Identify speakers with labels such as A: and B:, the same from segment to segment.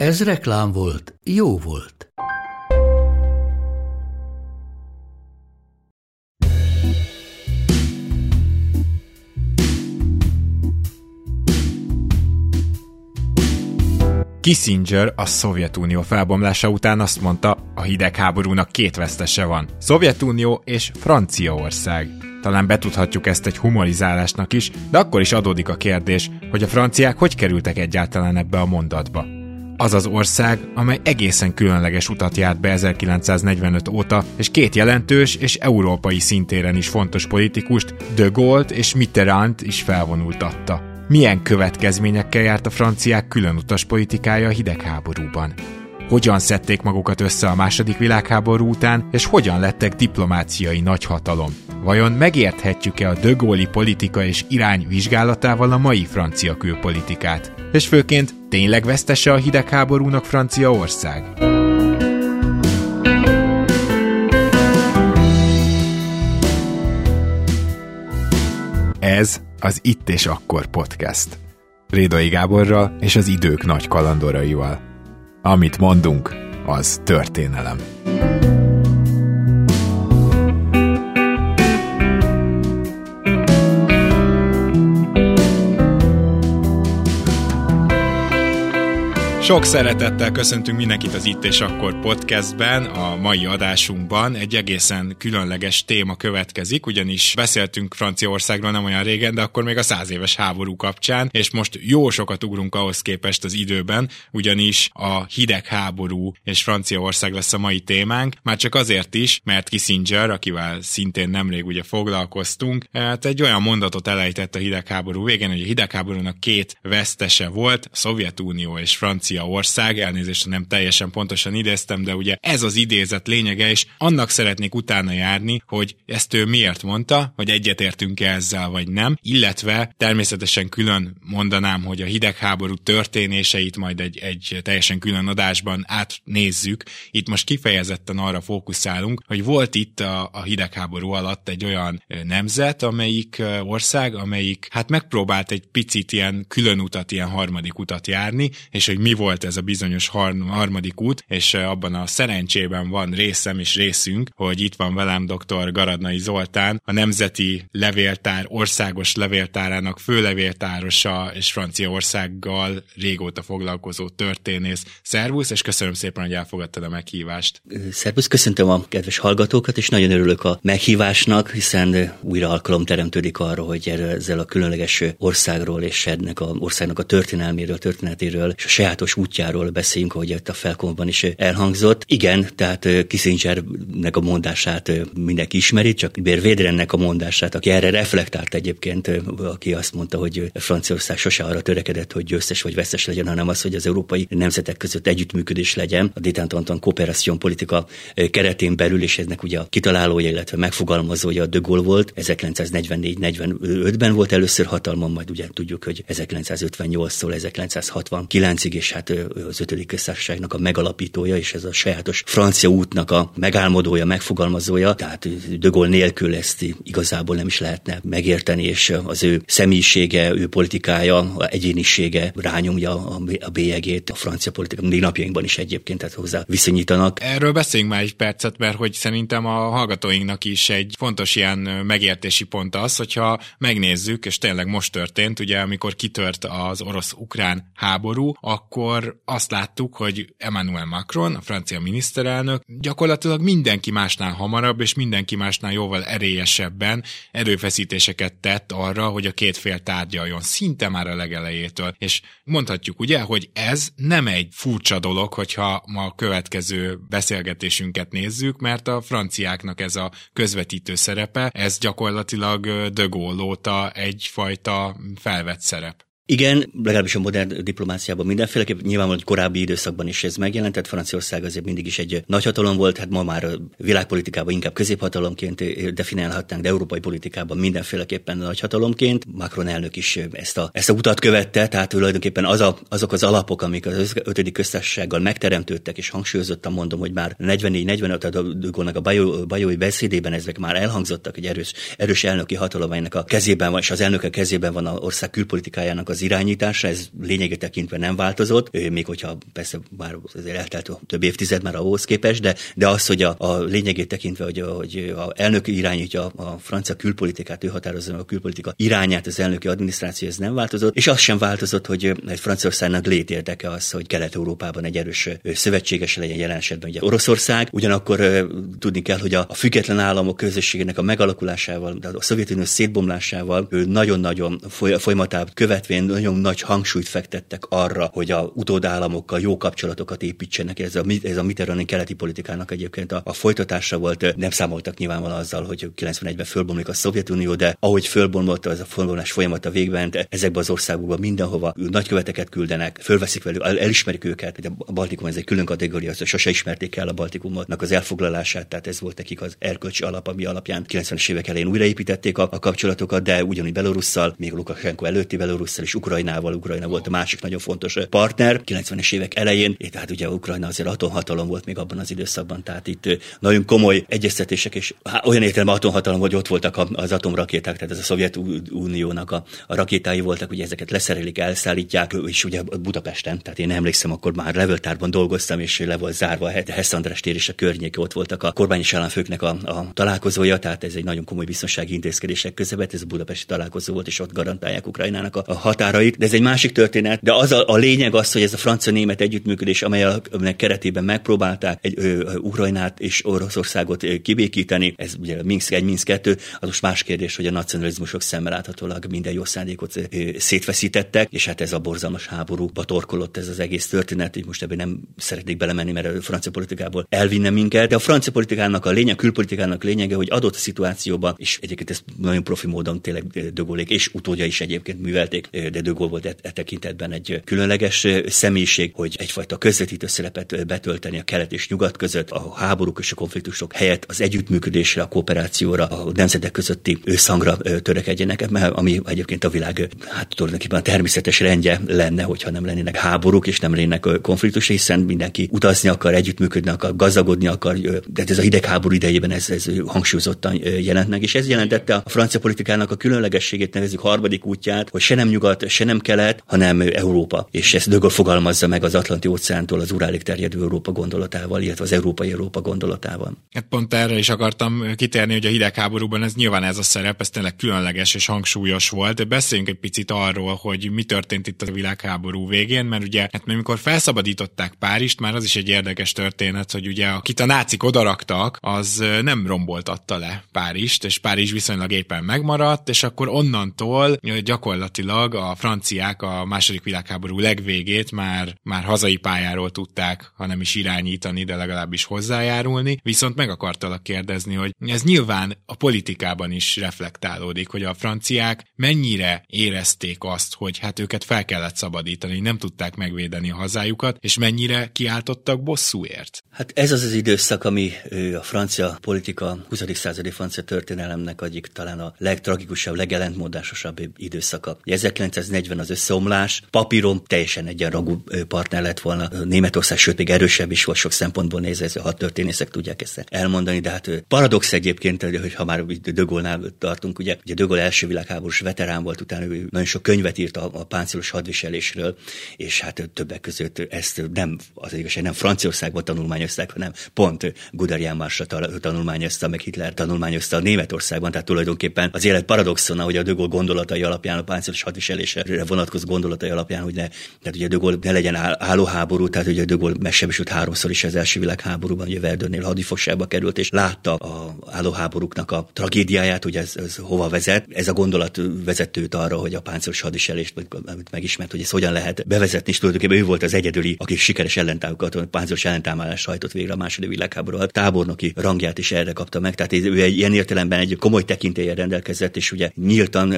A: Ez reklám volt, jó volt.
B: Kissinger a Szovjetunió felbomlása után azt mondta, a hidegháborúnak két vesztese van. Szovjetunió és Franciaország. Talán betudhatjuk ezt egy humorizálásnak is, de akkor is adódik a kérdés, hogy a franciák hogy kerültek egyáltalán ebbe a mondatba. Az az ország, amely egészen különleges utat járt be 1945 óta, és két jelentős és európai szintéren is fontos politikust, de Gaulle és Mitterrand is felvonultatta milyen következményekkel járt a franciák különutas politikája a hidegháborúban. Hogyan szedték magukat össze a második világháború után, és hogyan lettek diplomáciai nagyhatalom? Vajon megérthetjük-e a dögóli politika és irány vizsgálatával a mai francia külpolitikát? És főként tényleg vesztese a hidegháborúnak Franciaország? Ez az Itt és Akkor podcast. Rédai Gáborral és az idők nagy kalandoraival. Amit mondunk, az történelem. Sok szeretettel köszöntünk mindenkit az Itt és Akkor podcastben, a mai adásunkban. Egy egészen különleges téma következik, ugyanis beszéltünk Franciaországról nem olyan régen, de akkor még a száz éves háború kapcsán, és most jó sokat ugrunk ahhoz képest az időben, ugyanis a hidegháború és Franciaország lesz a mai témánk, már csak azért is, mert Kissinger, akivel szintén nemrég ugye foglalkoztunk, hát egy olyan mondatot elejtett a hidegháború végén, hogy a hidegháborúnak két vesztese volt, a Szovjetunió és Francia ország, elnézést nem teljesen pontosan idéztem, de ugye ez az idézet lényege, és annak szeretnék utána járni, hogy ezt ő miért mondta, hogy egyetértünk-e ezzel vagy nem, illetve természetesen külön mondanám, hogy a hidegháború történéseit majd egy, egy teljesen külön adásban átnézzük. Itt most kifejezetten arra fókuszálunk, hogy volt itt a, a hidegháború alatt egy olyan nemzet, amelyik ország, amelyik hát megpróbált egy picit ilyen külön utat, ilyen harmadik utat járni, és hogy mi volt ez a bizonyos harmadik út, és abban a szerencsében van részem és részünk, hogy itt van velem dr. Garadnai Zoltán, a Nemzeti Levéltár országos levéltárának főlevéltárosa és Franciaországgal régóta foglalkozó történész. Szervusz, és köszönöm szépen, hogy elfogadtad a meghívást.
C: Szervusz, köszöntöm a kedves hallgatókat, és nagyon örülök a meghívásnak, hiszen újra alkalom teremtődik arra, hogy ezzel a különleges országról és ennek a országnak a történelméről, történetéről és a sajátos sajátos útjáról beszéljünk, ahogy itt a felkomban is elhangzott. Igen, tehát Kissingernek a mondását mindenki ismeri, csak Bér Védrennek a mondását, aki erre reflektált egyébként, aki azt mondta, hogy Franciaország sose arra törekedett, hogy győztes vagy vesztes legyen, hanem az, hogy az európai nemzetek között együttműködés legyen. A Détentantan kooperáció politika keretén belül, és ennek ugye a kitalálója, illetve megfogalmazója a De Gaulle volt. 1944-45-ben volt először hatalmon, majd ugye tudjuk, hogy 1958-tól 1969-ig, és hát az ötödik köztársaságnak a megalapítója, és ez a sajátos francia útnak a megálmodója, megfogalmazója, tehát De Gaulle nélkül ezt igazából nem is lehetne megérteni, és az ő személyisége, ő politikája, a egyénisége rányomja a bélyegét a francia politika, még napjainkban is egyébként, tehát hozzá viszonyítanak.
B: Erről beszéljünk már egy percet, mert hogy szerintem a hallgatóinknak is egy fontos ilyen megértési pont az, hogyha megnézzük, és tényleg most történt, ugye amikor kitört az orosz-ukrán háború, akkor akkor azt láttuk, hogy Emmanuel Macron, a francia miniszterelnök, gyakorlatilag mindenki másnál hamarabb és mindenki másnál jóval erélyesebben erőfeszítéseket tett arra, hogy a két fél tárgyaljon, szinte már a legelejétől. És mondhatjuk ugye, hogy ez nem egy furcsa dolog, hogyha ma a következő beszélgetésünket nézzük, mert a franciáknak ez a közvetítő szerepe, ez gyakorlatilag De Gaulle óta egyfajta felvett szerep.
C: Igen, legalábbis a modern diplomáciában mindenféleképp, nyilvánvalóan hogy korábbi időszakban is ez megjelent, tehát Franciaország azért mindig is egy nagyhatalom volt, hát ma már világpolitikában inkább középhatalomként definiálhatnánk, de európai politikában mindenféleképpen nagyhatalomként. Macron elnök is ezt a, ezt a utat követte, tehát tulajdonképpen az a, azok az alapok, amik az ötödik köztársasággal megteremtődtek, és hangsúlyozottan mondom, hogy már 44-45, tehát a, a Bajó, Bajói beszédében ezek már elhangzottak, egy erős, erős elnöki hatalom, a kezében van, és az elnöke kezében van az ország külpolitikájának az irányítása, ez lényegét tekintve nem változott, még hogyha persze már azért eltelt több évtized már ahhoz képest, de, de az, hogy a, a lényegét tekintve, hogy, a, hogy a elnök irányítja a francia külpolitikát, ő határozza a külpolitika irányát, az elnöki adminisztráció, ez nem változott, és az sem változott, hogy egy Franciaországnak létérdeke az, hogy Kelet-Európában egy erős szövetséges legyen jelen esetben ugye Oroszország, ugyanakkor tudni kell, hogy a, a független államok közösségének a megalakulásával, a Szovjetunió szétbomlásával nagyon-nagyon folyamatát követvén nagyon nagy hangsúlyt fektettek arra, hogy a utódállamokkal jó kapcsolatokat építsenek. Ez a, ez a Mitterrandi keleti politikának egyébként a, a folytatása volt. Nem számoltak nyilvánvalóan azzal, hogy 91-ben fölbomlik a Szovjetunió, de ahogy fölbomlott az a fölbomlás folyamata végben, ezekbe az országokba mindenhova nagyköveteket küldenek, fölveszik velük, elismerik őket, hogy a Baltikum ez egy külön kategória, az sose ismerték el a Baltikumnak az elfoglalását, tehát ez volt nekik az erkölcsi alap, ami alapján 90-es évek elején újraépítették a, a kapcsolatokat, de ugyanúgy Belorusszal, még Lukashenko előtti Belorusszal és Ukrajnával, Ukrajna volt a másik nagyon fontos partner. 90-es évek elején, tehát ugye Ukrajna azért atomhatalom volt még abban az időszakban, tehát itt nagyon komoly egyeztetések, és hát, olyan értelemben atomhatalom, hogy ott voltak az atomrakéták, tehát ez a Szovjetuniónak a, a rakétái voltak, hogy ezeket leszerelik, elszállítják, és ugye Budapesten, tehát én emlékszem, akkor már leveltárban dolgoztam, és le volt zárva a Hess András tér és a környéke, ott voltak a kormányos államfőknek a, a találkozója, tehát ez egy nagyon komoly biztonsági intézkedések közepet, ez a budapesti találkozó volt, és ott garantálják Ukrajnának a, a határait. De ez egy másik történet, de az a, a lényeg az, hogy ez a francia-német együttműködés, amelynek keretében megpróbálták egy ö, Ukrajnát és Oroszországot kibékíteni, ez ugye Minsk 1, Minsk 2, az most más kérdés, hogy a nacionalizmusok szemmel láthatólag minden jó szándékot ö, szétveszítettek, és hát ez a borzalmas háborúba torkolott ez az egész történet, így most ebben nem szeretnék belemenni, mert a francia politikából elvinne minket, de a francia politikának a lényeg, külpolitikának lényege, hogy adott szituációban, és egyébként ezt nagyon profi módon tényleg Dögólék és utódja is egyébként művelték, de Dögol volt e, e tekintetben egy különleges személyiség, hogy egyfajta közvetítő szerepet betölteni a kelet és nyugat között, a háborúk és a konfliktusok helyett az együttműködésre, a kooperációra, a nemzetek közötti összhangra törekedjenek, ami egyébként a világ hát tulajdonképpen a természetes rendje lenne, hogyha nem lennének háborúk és nem lennének konfliktus, hiszen mindenki utazni akar, együttműködni akar, gazdagodni akar, de ez a hidegháború idejében ez, ez hangsúlyozottan jelent meg, és ez jelentette a francia politikának a különlegességét, nevezük harmadik útját, hogy se nem nyugat, se nem kelet, hanem Európa. És ezt Dögöl fogalmazza meg az Atlanti óceántól az Urálig terjedő Európa gondolatával, illetve az Európai Európa gondolatával.
B: Hát pont erre is akartam kitérni, hogy a hidegháborúban ez nyilván ez a szerep, ez tényleg különleges és hangsúlyos volt. De beszéljünk egy picit arról, hogy mi történt itt a világháború végén, mert ugye, hát amikor felszabadították Párizst, már az is egy érdekes történet, hogy ugye akit a nácik odaraktak, az nem romboltatta le Párizst, és Párizs viszonylag éppen megmaradt, és akkor onnantól gyakorlatilag a franciák a második világháború legvégét már, már hazai pályáról tudták, ha nem is irányítani, de legalábbis hozzájárulni. Viszont meg akartalak kérdezni, hogy ez nyilván a politikában is reflektálódik, hogy a franciák mennyire érezték azt, hogy hát őket fel kellett szabadítani, nem tudták megvédeni a hazájukat, és mennyire kiáltottak bosszúért.
C: Hát ez az az időszak, ami a francia politika, 20. századi francia történelemnek egyik talán a legtragikusabb, legelentmondásosabb időszaka. 1940 az összeomlás, papíron teljesen egyenrangú partner lett volna. Németország, sőt még erősebb is volt sok szempontból nézve, ez a történészek tudják ezt elmondani, de hát paradox egyébként, hogy ha már Dögolnál tartunk, ugye, ugye Dögol első világháborús veterán volt, utána ő nagyon sok könyvet írt a, a páncélos hadviselésről, és hát többek között ezt nem, az igazság nem Franciaországban tanulmányozták, hanem pont Guderian Marsra tanulmányozta, meg Hitler tanulmányozta a Németországban, tehát tulajdonképpen az élet paradoxona, hogy a Dögol gondolatai alapján, a páncélos hadviselésre vonatkozó gondolatai alapján, hogy ne, tehát ugye Dögol ne legyen állóháború, tehát ugye Dögol megsebesült háromszor is az első világháborúban, ugye Verdőnél hadifosságba került, és látta a állóháborúknak a tragédiáját, hogy ez, ez hova vezet. Ez a gondolat vezetőt arra, hogy a páncélos hadiselést, amit megismert, hogy ez hogyan lehet bevezetni, és tulajdonképpen ő volt az egyedüli, aki sikeres ellentávokat, páncélos ellentámadást hajtott végre a második világháború alatt. Tábornoki rangját is erre kapta meg, tehát ő egy ilyen értelemben egy komoly tekintélyen rendelkezett, és ugye nyíltan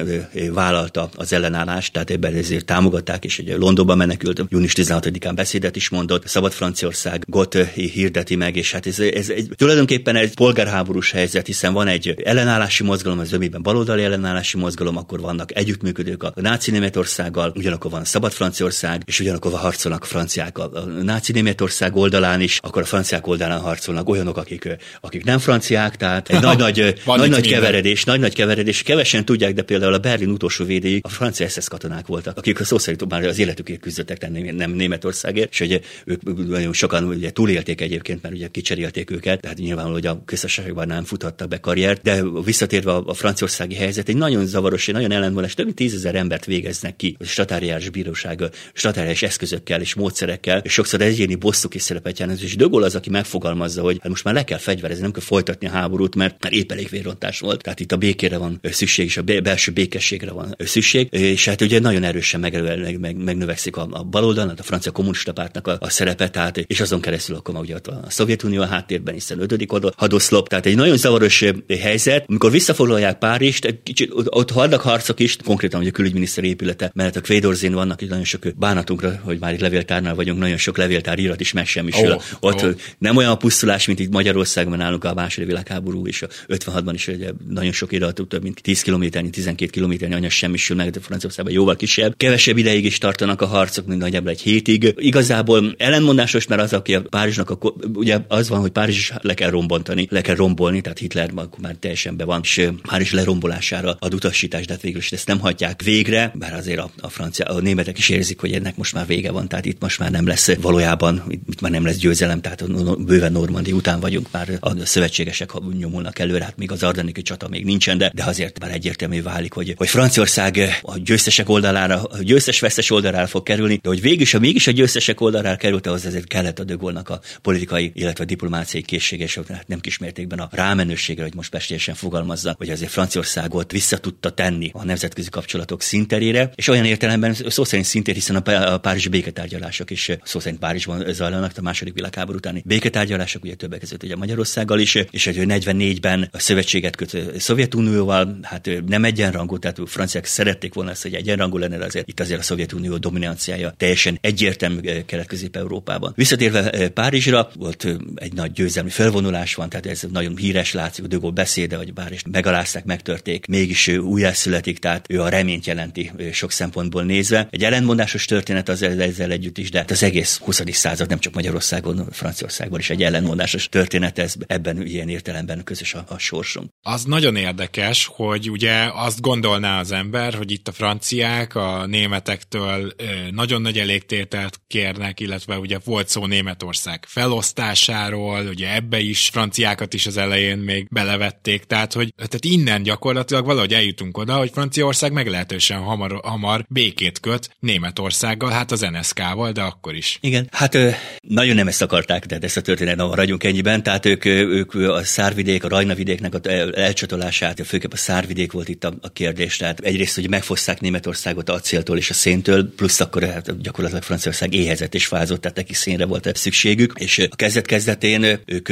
C: vállalta az ellenállást, ellenállást, tehát ebben ezért támogatták, és egy Londonban menekült, június 16-án beszédet is mondott, Szabad Franciaország got hirdeti meg, és hát ez, ez egy, tulajdonképpen egy polgárháborús helyzet, hiszen van egy ellenállási mozgalom, az ömében baloldali ellenállási mozgalom, akkor vannak együttműködők a náci Németországgal, ugyanakkor van Szabad Franciaország, és ugyanakkor harcolnak a franciák a, a náci Németország oldalán is, akkor a franciák oldalán harcolnak olyanok, akik, akik nem franciák, tehát egy nagy-nagy nagy, nagy keveredés, nagy-nagy keveredés. Kevesen tudják, de például a Berlin utolsó védéi a francia SS katonák voltak, akik a szó szerint már az életükért küzdöttek, nem, nem Németországért, és ugye ők nagyon sokan ugye túlélték egyébként, mert ugye kicserélték őket, tehát nyilvánvaló, hogy a közösségben nem futhatta be karriert, de visszatérve a, franciaországi helyzet, egy nagyon zavaros, egy nagyon ellentmondás, több mint tízezer embert végeznek ki a statáriás bíróság, statáriás eszközökkel és módszerekkel, és sokszor egyéni bosszuk is szerepet jelent, és Dögol az, aki megfogalmazza, hogy hát most már le kell fegyverezni, nem kell folytatni a háborút, mert már épp elég vérrontás volt. Tehát itt a békére van szükség, és a belső békességre van szükség, és hát ugye nagyon erősen meg, meg, meg, megnövekszik a, a baloldal, a francia kommunista pártnak a, a szerepe, tehát, és azon keresztül akkor ugye ott a Szovjetunió a háttérben, hiszen ötödik hadoszlop, tehát egy nagyon zavaros helyzet, amikor visszafoglalják Párizst, kicsit ott vannak harcok is, konkrétan hogy a külügyminiszter épülete mellett a Kvédorzén vannak itt nagyon sok bánatunkra, hogy már itt levéltárnál vagyunk, nagyon sok levéltár írat is megsemmisül. Oh, ott oh. nem olyan a pusztulás, mint itt Magyarországban nálunk a második világháború és a 56-ban is ugye, nagyon sok irat, több mint 10 kilométernyi, 12 kilométernyi anyag semmisül meg, de Franciaországban jóval kisebb. Kevesebb ideig is tartanak a harcok, mint nagyjából egy hétig. Igazából ellenmondásos, mert az, aki a Párizsnak, a, ugye az van, hogy Párizs is le kell rombontani, le kell rombolni, tehát Hitler akkor már teljesen be van, és Párizs lerombolására ad utasítást, de hát végül is ezt nem hagyják végre, bár azért a, a francia, a németek is érzik, hogy ennek most már vége van, tehát itt most már nem lesz valójában, itt már nem lesz győzelem, tehát bőven Normandi után vagyunk, már a szövetségesek nyomulnak előre, hát még az Ardeniki csata még nincsen, de, de azért már egyértelmű válik, hogy, hogy Franciaország a győztesek oldalára, a győztes-vesztes oldalára fog kerülni, de hogy végül is, ha mégis a győztesek oldalára került, az azért kellett a Dögolnak a politikai, illetve a diplomáciai készsége, és hát nem kismértékben a rámenőségre, hogy most pestélyesen fogalmazza, hogy azért Franciaországot vissza tudta tenni a nemzetközi kapcsolatok szinterére, és olyan értelemben szó szerint szintér, hiszen a, a Párizsi béketárgyalások is szó szerint Párizsban zajlanak a második világháború utáni béketárgyalások, ugye többek között ugye Magyarországgal is, és hogy 44-ben a szövetséget köt a Szovjetunióval, hát nem egyenrangú, tehát a franciák szerették volna ezt, hogy egyenrangú lenne, azért itt azért a Szovjetunió dominanciája teljesen egyértelmű kelet-közép-európában. Visszatérve Párizsra, volt egy nagy győzelmi felvonulás van, tehát ez nagyon híres, látszik, a Dögol beszéde, hogy bár is megalázták, megtörték, mégis újjászületik, tehát ő a reményt jelenti sok szempontból nézve. Egy ellentmondásos történet az ezzel együtt is, de hát az egész 20. század nem csak Magyarországon, Franciaországban is egy ellenmondásos történet, ez ebben ilyen értelemben közös a, a sorsunk.
B: Az nagyon érdekes, hogy ugye azt gondolná az ember, hogy itt a franciák a németektől nagyon nagy elégtételt kérnek, illetve ugye volt szó Németország felosztásáról, ugye ebbe is franciákat is az elején még belevették, tehát hogy tehát innen gyakorlatilag valahogy eljutunk oda, hogy Franciaország meglehetősen hamar, hamar békét köt Németországgal, hát az NSK-val, de akkor is.
C: Igen, hát nagyon nem ezt akarták, tehát ezt a történetet maradjunk ennyiben, tehát ők, ők a szárvidék, a Rajnavidéknek a elcsatolását, főképp a szárvidék volt itt a, a kérdés, tehát egyrészt, hogy megfoszták Németországot a acéltól és a széntől, plusz akkor hát gyakorlatilag Franciaország éhezett és fázott, tehát neki szénre volt szükségük, és a kezdet kezdetén ők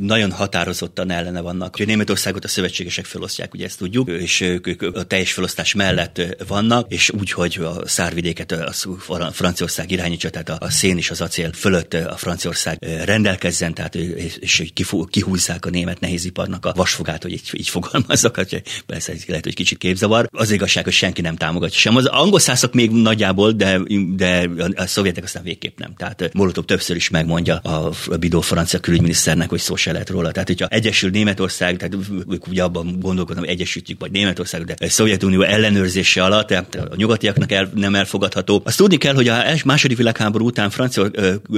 C: nagyon határozottan ellene vannak. Hogy Németországot a szövetségesek felosztják, ugye ezt tudjuk, és ők, ők a teljes felosztás mellett vannak, és úgy, hogy a szárvidéket a Franciaország irányítsa, tehát a szén és az acél fölött a Franciaország rendelkezzen, tehát és kihúzzák a német nehéziparnak a vasfogát, hogy így, így fogalmazzak, hogy persze ez lehet, hogy kicsit képzavar. Az igazság, hogy senki nem támogatja sem. Az angol szászok még nagyjából, de, de a szovjetek aztán végképp nem. Tehát Molotov többször is megmondja a Bidó francia külügyminiszternek, hogy szó se lehet róla. Tehát, hogyha Egyesült Németország, tehát ők ugye abban gondolkodnak, hogy egyesítjük vagy Németország, de a Szovjetunió ellenőrzése alatt, tehát a nyugatiaknak el, nem elfogadható. Azt tudni kell, hogy a második világháború után francia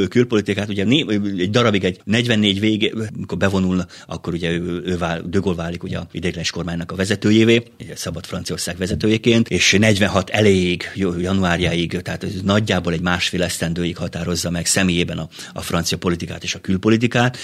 C: külpolitikát ugye egy darabig, egy 44 végé, amikor bevonul, akkor ugye ő, ő vál, Gaulle válik ugye a ideiglenes kormánynak a vezetőjévé, ugye Szabad Franciaország vezetőjéként, és 46 elejéig, januárjáig, tehát ez nagyjából egy másfél esztendőig határozza meg személyében a, a francia politikát és a külpolitikát,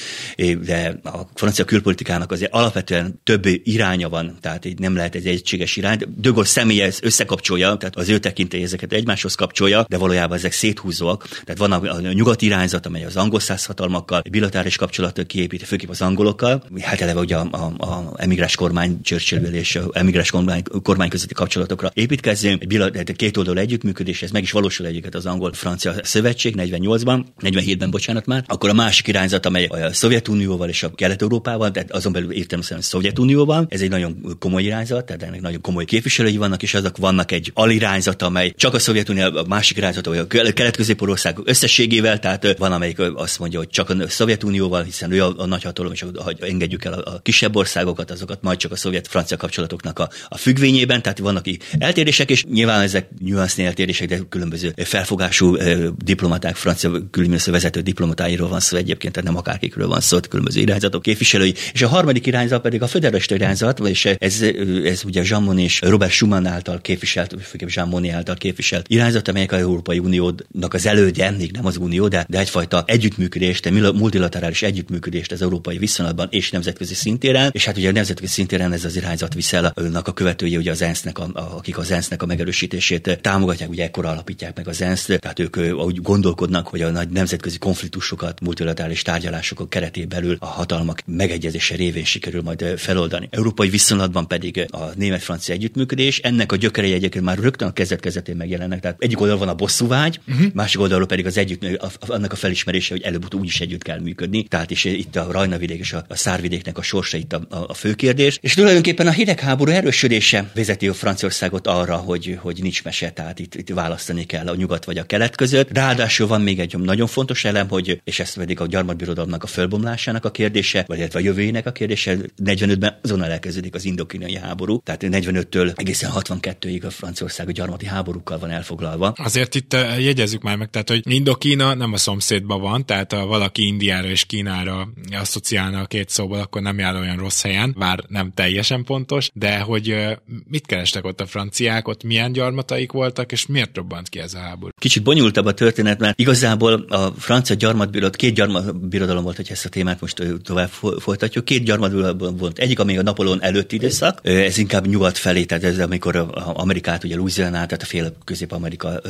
C: de a francia külpolitikának azért alapvetően több iránya van, tehát így nem lehet egy egységes irány. De Gaulle személye összekapcsolja, tehát az ő tekintély ezeket egymáshoz kapcsolja, de valójában ezek széthúzóak. Tehát van a, a nyugati irányzat, amely az angol százhatalmakkal, bilatáris kapcsolatot kiépíti, főképp az angolokkal. Hát eleve ugye a, a, a emigráns kormány Churchill és emigráns kormány, kormány közötti kapcsolatokra építkezik, ez egy két oldalú együttműködés, ez meg is valósul egyébként az angol-francia szövetség 48-ban, 47-ben, bocsánat már, akkor a másik irányzat, amely a Szovjetunióval és a Kelet-Európával, tehát azon belül értelemszerűen a Szovjetunióval, ez egy nagyon komoly irányzat, tehát ennek nagyon komoly képviselői vannak, és azok vannak egy alirányzat, amely csak a Szovjetunió, a másik irányzat, vagy a kelet-közép-országok összességével, tehát van, amelyik azt mondja, hogy csak a Szovjetunióval, hiszen ő a, a nagy hatalom, és hogy engedjük el a, a kisebb országokat, azokat majd csak a szovjet-francia kapcsolatoknak a, a függvényében, tehát vannak eltérések, és nyilván ezek nyuansznyi eltérések, de különböző felfogású diplomaták, francia különböző vezető diplomatáiról van szó egyébként, tehát nem akárkikről van szó, különböző irányzatok képviselői. És a harmadik irányzat pedig a föderalista irányzat, vagyis ez, ez ugye Jean Monnet és Robert Schuman által képviselt, főképp Jean Monnet által képviselt irányzat, amelyek a Európai Uniónak az elődje, még nem az Unió, de, de egyfajta együttműködést, multilaterális együttműködést az európai viszonylatban és nemzetközi szintéren, és hát ugye a nemzetközi szintéren ez az irányzat viszel a követője, ugye az ENSZ-nek, a, akik az ENSZ-nek a megerősítését támogatják, ugye ekkor alapítják meg az ENSZ, tehát ők úgy gondolkodnak, hogy a nagy nemzetközi konfliktusokat, multilaterális tárgyalások keretében belül a hatalmak megegyezése révén sikerül majd feloldani. Európai viszonylatban pedig a német-francia együttműködés, ennek a gyökerei egyébként már rögtön a kezdet-kezdetén megjelennek. Tehát egyik oldalon van a bosszúvágy, uh-huh. másik oldalon pedig az együtt, annak a felismerése, hogy előbb-utóbb úgyis együtt kell működni. Tehát is itt a Rajnavidék és a, a Szárvidéknek a sorsa itt a, a, a fő kérdés. És tulajdonképpen a hidegháború erősödése vezeti a Franciaországot arra, hogy, hogy nincs mese, tehát itt, itt választani kell a nyugat vagy a kelet között. Ráadásul van még egy nagyon fontos elem, hogy, és ez pedig a gyarmatbirodalomnak a fölbomlásának a kérdése, vagy illetve a jövőjének a kérdése. 45-ben azonnal elkezdődik az indokínai háború, tehát 45-től egészen 62-ig a Franciaország a gyarmati háborúkkal van elfoglalva.
B: Azért itt eh, jegyezzük már meg, tehát hogy Indokína nem a szomszédban van, tehát ha valaki Indiára és Kínára asszociálna a két szóval, akkor nem jár olyan rossz helyen, bár nem teljesen pontos, de hogy eh, mit kerestek ott a franciák, ott milyen gyarmataik voltak, és miért robbant ki ez a háború?
C: Kicsit bonyolultabb a történet, mert igazából a francia gyarmatbirodalom, két gyarmatbirodalom volt, hogy ezt a témát most tovább folytatjuk. Két gyarmatbirodalom volt. Egyik, ami a Napolón előtti időszak, ez inkább nyugat felé, tehát ez amikor Amerikát, ugye Louisiana, tehát a fél Közép-Amerika,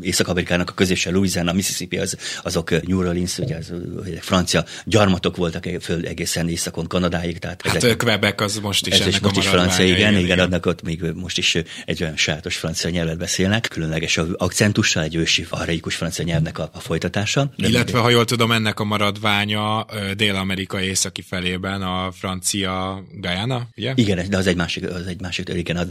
C: Észak-Amerikának a közése Louisiana, Mississippi, az, azok New Orleans, ugye az, francia gyarmatok voltak föl egészen északon Kanadáig. Tehát
B: hát ezek, Quebec az most is
C: ez
B: ennek
C: most is francia, igen, igen, igen, annak ott még most is egy olyan sajátos francia nyelvet beszélnek, különleges akcentussal, egy ősi araikus francia nyelvnek a, a folytatása.
B: Illetve, ha jól tudom, ennek a maradványa Dél-Amerika északi felében a francia Guyana, ugye?
C: Igen, de az egy másik, az egy másik, igen, az,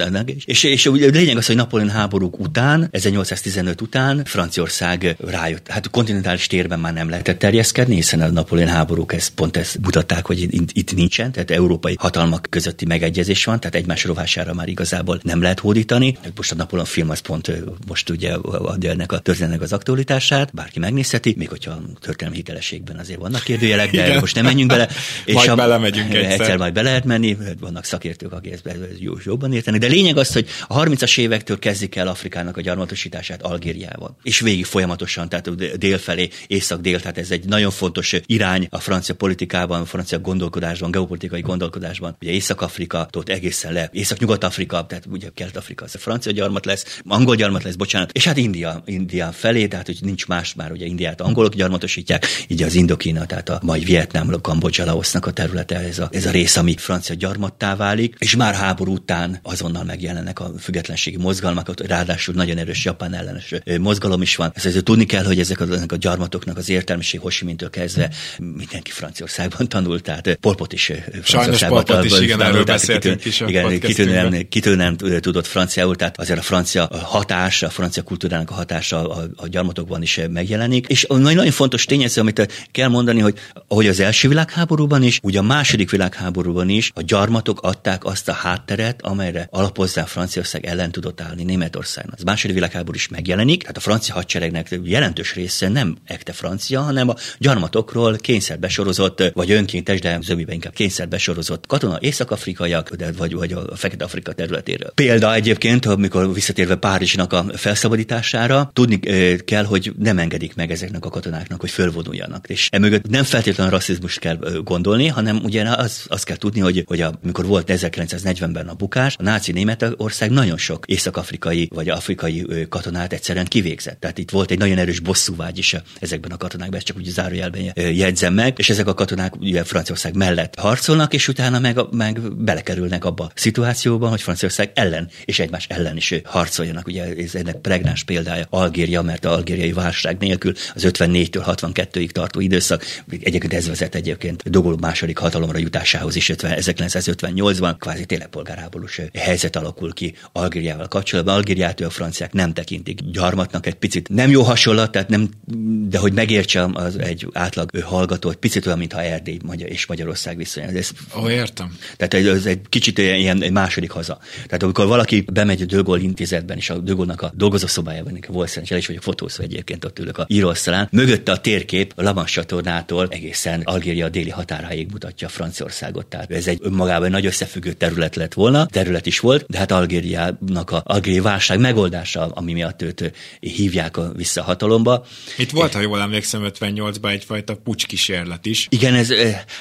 C: és, és a lényeg az, hogy Napoleon háborúk után, 1815 után Franciaország rájött, hát kontinentális térben már nem lehetett terjeszkedni, hiszen a Napoleon háborúk ezt pont ezt mutatták, hogy itt, itt nincsen, tehát európai hatalmak közötti megegyezés van, tehát egymás rovására már igazából nem lehet hódítani. Most a Napoleon film az pont most ugye adja ennek a történetnek az aktualitását, bárki megnézheti, még hogyha a történelmi hitelességben azért vannak kérdőjelek, de most nem menjünk bele.
B: És majd a, belemegyünk
C: egyszer. egyszer. majd be lehet menni, vannak szakértők, akik ezt jobban értenek, de lényeg az, hogy a 30-as évektől kezdik el Afrikának a gyarmatosítását Algériával. És végig folyamatosan, tehát délfelé, észak-dél, tehát ez egy nagyon fontos irány a francia politikában, a francia gondolkodásban, geopolitikai gondolkodásban. Ugye Észak-Afrika, ott egészen le, Észak-Nyugat-Afrika, tehát ugye Kelet-Afrika, a francia gyarmat lesz, angol gyarmat lesz, bocsánat, és hát India, India felé, tehát hogy nincs más már, ugye Indiát angolok gyarmatosítják, így az Indokína, tehát a majd Vietnám, Kambodzsa, Laosznak a területe, ez a, ez a rész, ami francia gyarmattá válik, és már háború után azonnal megjelennek a függetlenségi mozgalmak, ott ráadásul nagyon erős japán ellenes mozgalom is van. Ez ezért tudni kell, hogy ezek a, ezek a gyarmatoknak az értelmiség Hosimintől kezdve mindenki Franciaországban tanult, tehát Polpot is
B: Franciaországban tanult. is, igen, erről beszéltünk is
C: Igen, kitűnően, kitűnően tudott franciául, tehát azért a francia hatás, a francia kultúrának a hatása a, a gyarmatokban is megjelenik. És nagyon fontos tényező, amit kell mondani, hogy ahogy az első világháborúban is, ugye a második világháborúban is a gyarmatok adták azt a hátteret, amelyre alapozzá Franciaország ellen tudott állni Németországnak. Az második világháború is megjelenik, tehát a francia hadseregnek jelentős része nem ekte francia, hanem a gyarmatokról kényszer besorozott, vagy önkéntes, de zömiben inkább kényszer besorozott katona észak-afrikaiak, de vagy, vagy a Fekete-Afrika területéről. Példa egyébként, amikor visszatérve Párizsnak a felszabadítására, tudni kell, hogy nem engedik meg ezeknek a katonáknak, hogy fölvonuljanak. És emögött nem feltétlenül rasszizmus kell gondolni, hanem ugye az, azt kell tudni, hogy, hogy amikor volt 1940-ben a bukás, a náci Németország nagyon sok észak-afrikai vagy afrikai katonát egyszerűen kivégzett. Tehát itt volt egy nagyon erős bosszúvágy is ezekben a katonákban, ezt csak úgy zárójelben jegyzem meg, és ezek a katonák ugye Franciaország mellett harcolnak, és utána meg, meg belekerülnek abba a szituációban, hogy Franciaország ellen és egy egymás ellen is harcoljanak. Ugye ez ennek pregnáns példája Algéria, mert a algériai válság nélkül az 54-től 62-ig tartó időszak, egyébként ez vezet egyébként Dogol második hatalomra jutásához is 1958-ban, kvázi tényleg polgárháborús helyzet alakul ki Algériával kapcsolatban. Algériát a franciák nem tekintik gyarmatnak, egy picit nem jó hasonlat, tehát nem, de hogy megértsem az egy átlag hallgató, egy picit olyan, mintha Erdély és Magyarország viszonya.
B: Ez, Ó, értem.
C: Tehát ez egy kicsit ilyen egy második haza. Tehát amikor valaki bemegy a Dögol intézetben, és a Dögolnak a dolgozószobájában, volt szerencsére, is vagyok fotózva egyébként ott ülök a íróasztalán, mögötte a térkép a Lamans csatornától egészen Algéria déli határáig mutatja Franciaországot. Tehát ez egy önmagában nagy összefüggő terület lett volna, terület is volt, de hát Algériának a algériai válság megoldása, ami miatt őt hívják vissza a hatalomba.
B: Itt volt, ha jól emlékszem, 58-ban egyfajta pucskísérlet is.
C: Igen, ez,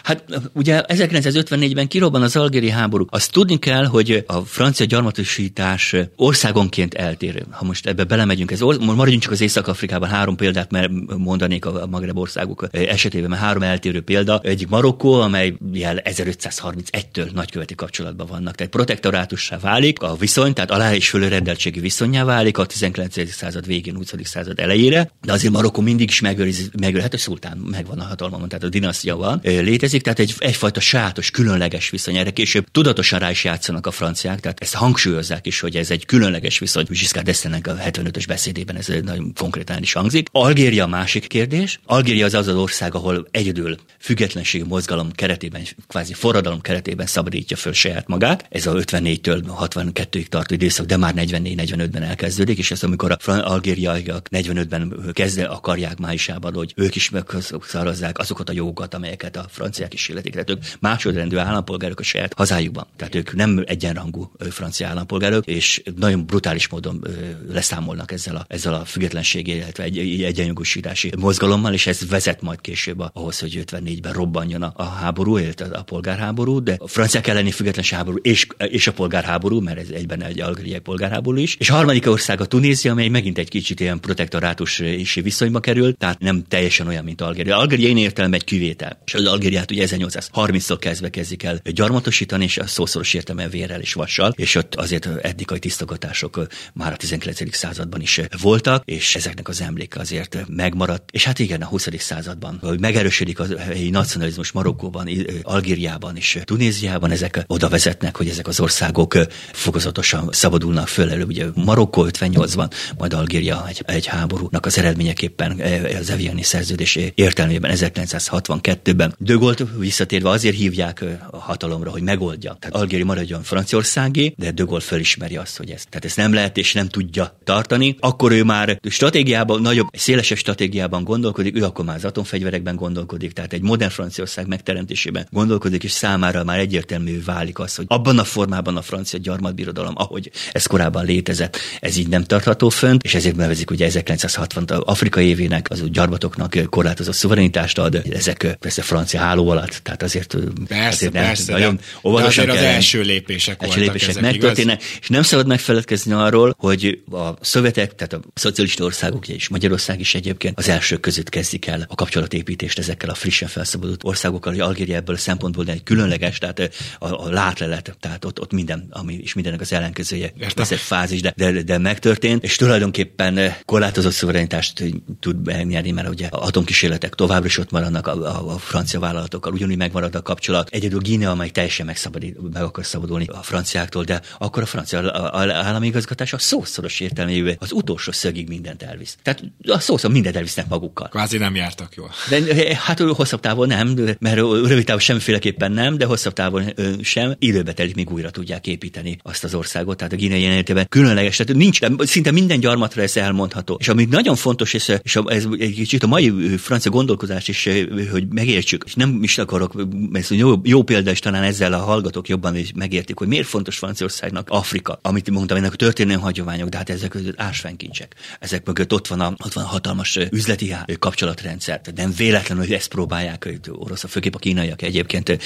C: hát ugye 1954-ben kirobban az algéri háború. Azt tudni kell, hogy a francia gyarmatosítás országonként eltérő. Ha most ebbe belemegyünk, ez maradjunk csak az Észak-Afrikában három példát, mert mondanék a Magreb országok esetében, mert három eltérő példa. Egyik Marokkó, amely jel 1531-től nagyköveti kapcsolatban vannak. Tehát protektorátussá válik a viszony, tehát alá és fölörendeltségi viszonyá válik a 19. század végén, 20. század elejére, de azért Marokkó mindig is megőriz, megőriz hát a szultán megvan a hatalmon, tehát a dinasztia van, létezik, tehát egy, egyfajta sajátos, különleges viszony. Erre később tudatosan rá is játszanak a franciák, tehát ezt hangsúlyozzák is, hogy ez egy különleges viszony. Giscard d'Estaingnek a 75-ös beszédében ez nagyon konkrétan is hangzik. Algéria másik kérdés. Algéria az az ország, ahol egyedül függetlenségi mozgalom keretében, kvázi forradalom keretében szabadítja föl saját magát. Ez a 54-től 62-ig tartó időszak, de már 44-45-ben elkezdődik, és ez amikor a algériaiak 45-ben kezdve akarják májusában, hogy ők is megszarazzák azokat a jogokat, amelyeket a franciák is illetik. Tehát ők másodrendű állampolgárok a saját hazájukban. Tehát ők nem egyenrangú francia állampolgárok, és nagyon brutális módon leszámolnak ezzel a, ezzel a függetlenségi, illetve egy, egy egyenjogosítási mozgalommal, és ez vezet majd később ahhoz, hogy 54-ben robbanjon a, a háború, illetve a polgárháború, de a franciák elleni függetlenség és, és a polgárháború, mert ez egyben egy algériai polgárháború is. És a harmadik ország a Tunézia, amely megint egy kicsit ilyen protektorátus és viszonyba kerül, tehát nem teljesen olyan, mint Algéria. Algéria én értelme egy kivétel. És az Algériát ugye 1830-tól kezdve kezdik el gyarmatosítani, és a szószoros értelme vérrel és vassal, és ott azért etnikai tisztogatások már a 19. században is voltak, és ezeknek az emléke azért megmaradt. És hát igen, a 20. században, hogy megerősödik a helyi nacionalizmus Marokkóban, Algériában és Tunéziában, ezek oda vezetnek, hogy ezek az országok fokozatosan szabadulnak föl elő. Ugye Marokkó 58-ban, majd Algéria egy, egy háborúnak az eredményeképpen az Eviani szerződés értelmében 1962-ben. De Gaulle visszatérve azért hívják a hatalomra, hogy megoldja. Tehát Algéria maradjon Franciaországé, de De Gaulle fölismeri azt, hogy ez, tehát ez nem lehet és nem tudja tartani. Akkor ő már stratégiában, nagyobb, szélesebb stratégiában gondolkodik, ő akkor már az atomfegyverekben gondolkodik, tehát egy modern Franciaország megteremtésében gondolkodik, és számára már egyértelmű válik az, hogy abban a formában a francia gyarmatbirodalom, ahogy ez korábban létezett, ez így nem tartható fönt, és ezért nevezik ugye 1960 Afrika évének az gyarmatoknak korlátozott szuverenitást ad, ezek persze francia háló alatt, tehát azért,
B: persze, azért nem, persze, nagyon de, óvatosan de azért az első lépések első lépések
C: megtörténnek, és nem szabad megfeledkezni arról, hogy a szövetek, tehát a szocialista országok és Magyarország is egyébként az elsők között kezdik el a kapcsolatépítést ezekkel a frissen felszabadult országokkal, hogy Algéria ebből a szempontból egy különleges, tehát a, a látlelet, tehát ott, ott minden, ami is mindennek az ellenkezője, ez egy fázis, de, de, de megtörtént, és tulajdonképpen korlátozott szuverenitást tud megnyerni, mert ugye atomkísérletek továbbra is ott maradnak a, a, a francia vállalatokkal, ugyanúgy megmarad a kapcsolat. Egyedül Guinea, amely teljesen megszabadít, meg akar szabadulni a franciáktól, de akkor a francia állami igazgatás a szószoros értelmével az utolsó szögig mindent elvisz. Tehát a szószor mindent elvisznek magukkal.
B: Kvázi nem jártak jól.
C: De hát hosszabb távon nem, mert rövid távon semmiféleképpen nem, de hosszabb távon sem. Időbe telik, míg újra tudják építeni azt az országot. Tehát a Guinea jelenetében különleges, tehát nincs, szinte minden gyarmatra ez elmondható. És ami nagyon fontos, és, és ez egy kicsit a mai francia gondolkozás is, hogy megértsük, és nem is akarok, ez jó, jó példa, és talán ezzel a hallgatók jobban is megértik, hogy miért fontos Franciaországnak Afrika, amit mondtam, ennek a történelmi hagyományok, de hát ezek között ásványkincsek. Ezek mögött ott van a, ott van a hatalmas üzleti kapcsolatrendszer. Nem véletlenül, hogy ezt próbálják orosz, főképp a kínaiak egyébként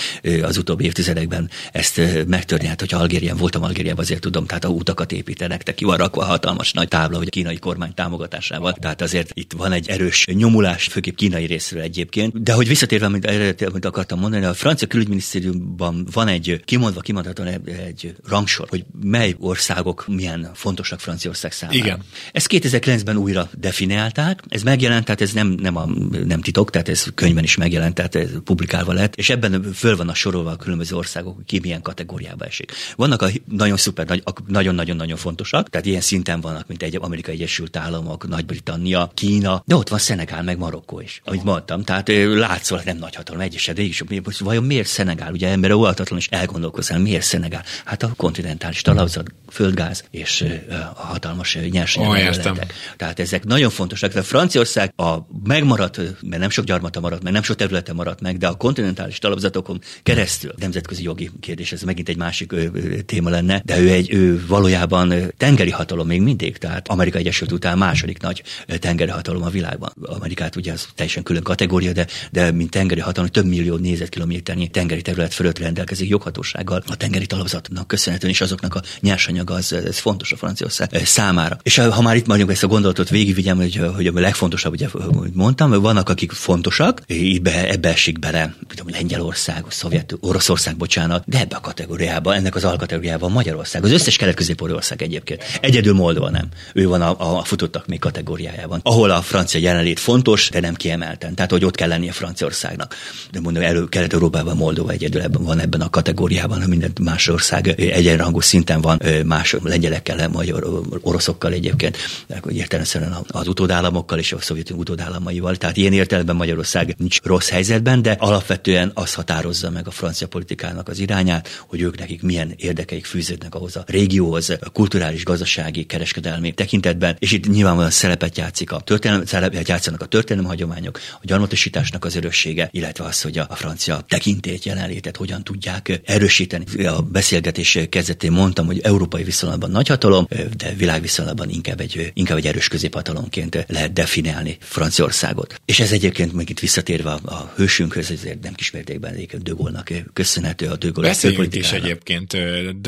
C: az utóbbi évtizedekben ezt megtörni. Hát, hogyha Algérián voltam Algériában, azért tudom, tehát a utakat építenek, te ki van rakva a hatalmas nagy tábla, hogy a kínai kormány támogatásával. Tehát azért itt van egy erős nyomulás, főképp kínai részről egyébként. De hogy visszatérve, amit, amit akartam mondani, a francia külügyminisztériumban van egy kimondva, kimondhatóan egy rangsor, hogy mely mely országok milyen fontosak Franciaország számára.
B: Igen.
C: Ezt 2009-ben újra definiálták, ez megjelent, tehát ez nem, nem, a, nem titok, tehát ez könyvben is megjelent, tehát ez publikálva lett, és ebben föl vannak sorolva a különböző országok, ki milyen kategóriába esik. Vannak a nagyon szuper, nagy, nagyon-nagyon-nagyon fontosak, tehát ilyen szinten vannak, mint egy Amerikai Egyesült Államok, Nagy-Britannia, Kína, de ott van Szenegál, meg Marokkó is, amit mondtam. Tehát látszol, nem nagy hatalom, egyeset, de is, vajon miért Szenegál? Ugye ember óvatatlan is elgondolkozzál, miért Szenegál? Hát a kontinentális talajzat, földgáz és a hatalmas nyersanyag. Tehát ezek nagyon fontosak. De Franciaország a megmaradt, mert nem sok gyarmata maradt meg, nem sok területe maradt meg, de a kontinentális talapzatokon keresztül nemzetközi jogi kérdés, ez megint egy másik ö, ö, téma lenne, de ő egy ő valójában tengeri hatalom még mindig, tehát Amerika Egyesült után második nagy tengeri hatalom a világban. Amerikát ugye az teljesen külön kategória, de, de mint tengeri hatalom több millió négyzetkilométernyi tengeri terület fölött rendelkezik joghatósággal a tengeri talapzatnak köszönhetően, és azoknak a nyersanyaga az, ez fontos a Franciaország számára. És ha már itt mondjuk ezt a gondolatot végigvigyem, hogy, hogy a legfontosabb, ugye, hogy mondtam, vannak, akik fontosak, be, ebbe esik bele, tudom, Lengyelország, Szovjet, Oroszország, bocsánat, de ebbe a kategóriába, ennek az alkategóriában Magyarország, az összes kelet ország egyébként. Egyedül Moldova nem. Ő van a, a futottak még kategóriájában, ahol a francia jelenlét fontos, de nem kiemelten. Tehát, hogy ott kell lennie Franciaországnak. De mondom, elő Kelet-Európában Moldova egyedül ebben van ebben a kategóriában, minden más ország egyenrangú szinten van, más lengyelekkel, magyar, oroszokkal egyébként, értelemszerűen az utódállamokkal és a szovjet utódállamaival. Tehát ilyen értelemben Magyarország nincs rossz helyzetben, de alapvetően az határozza meg a francia politikának az irányát, hogy ők nekik milyen érdekeik fűződnek ahhoz a régióhoz, a kulturális, gazdasági, kereskedelmi tekintetben, és itt nyilvánvalóan szerepet játszik a történelem, szerepet játszanak a történelmi hagyományok, a gyarmatosításnak az örössége, illetve az, hogy a, a francia tekintét, jelenlétet hogyan tudják erősíteni. A beszélgetés kezdetén mondtam, hogy európai viszonylatban nagyhatalom, de világviszonylatban inkább egy, inkább egy erős középhatalomként lehet definiálni Franciaországot. És ez egyébként meg itt visszatérve a, a hősünkhöz, ezért nem kismértékben egyébként De Gaulle-nak köszönhető a Gaulle
B: Beszéljünk is egyébként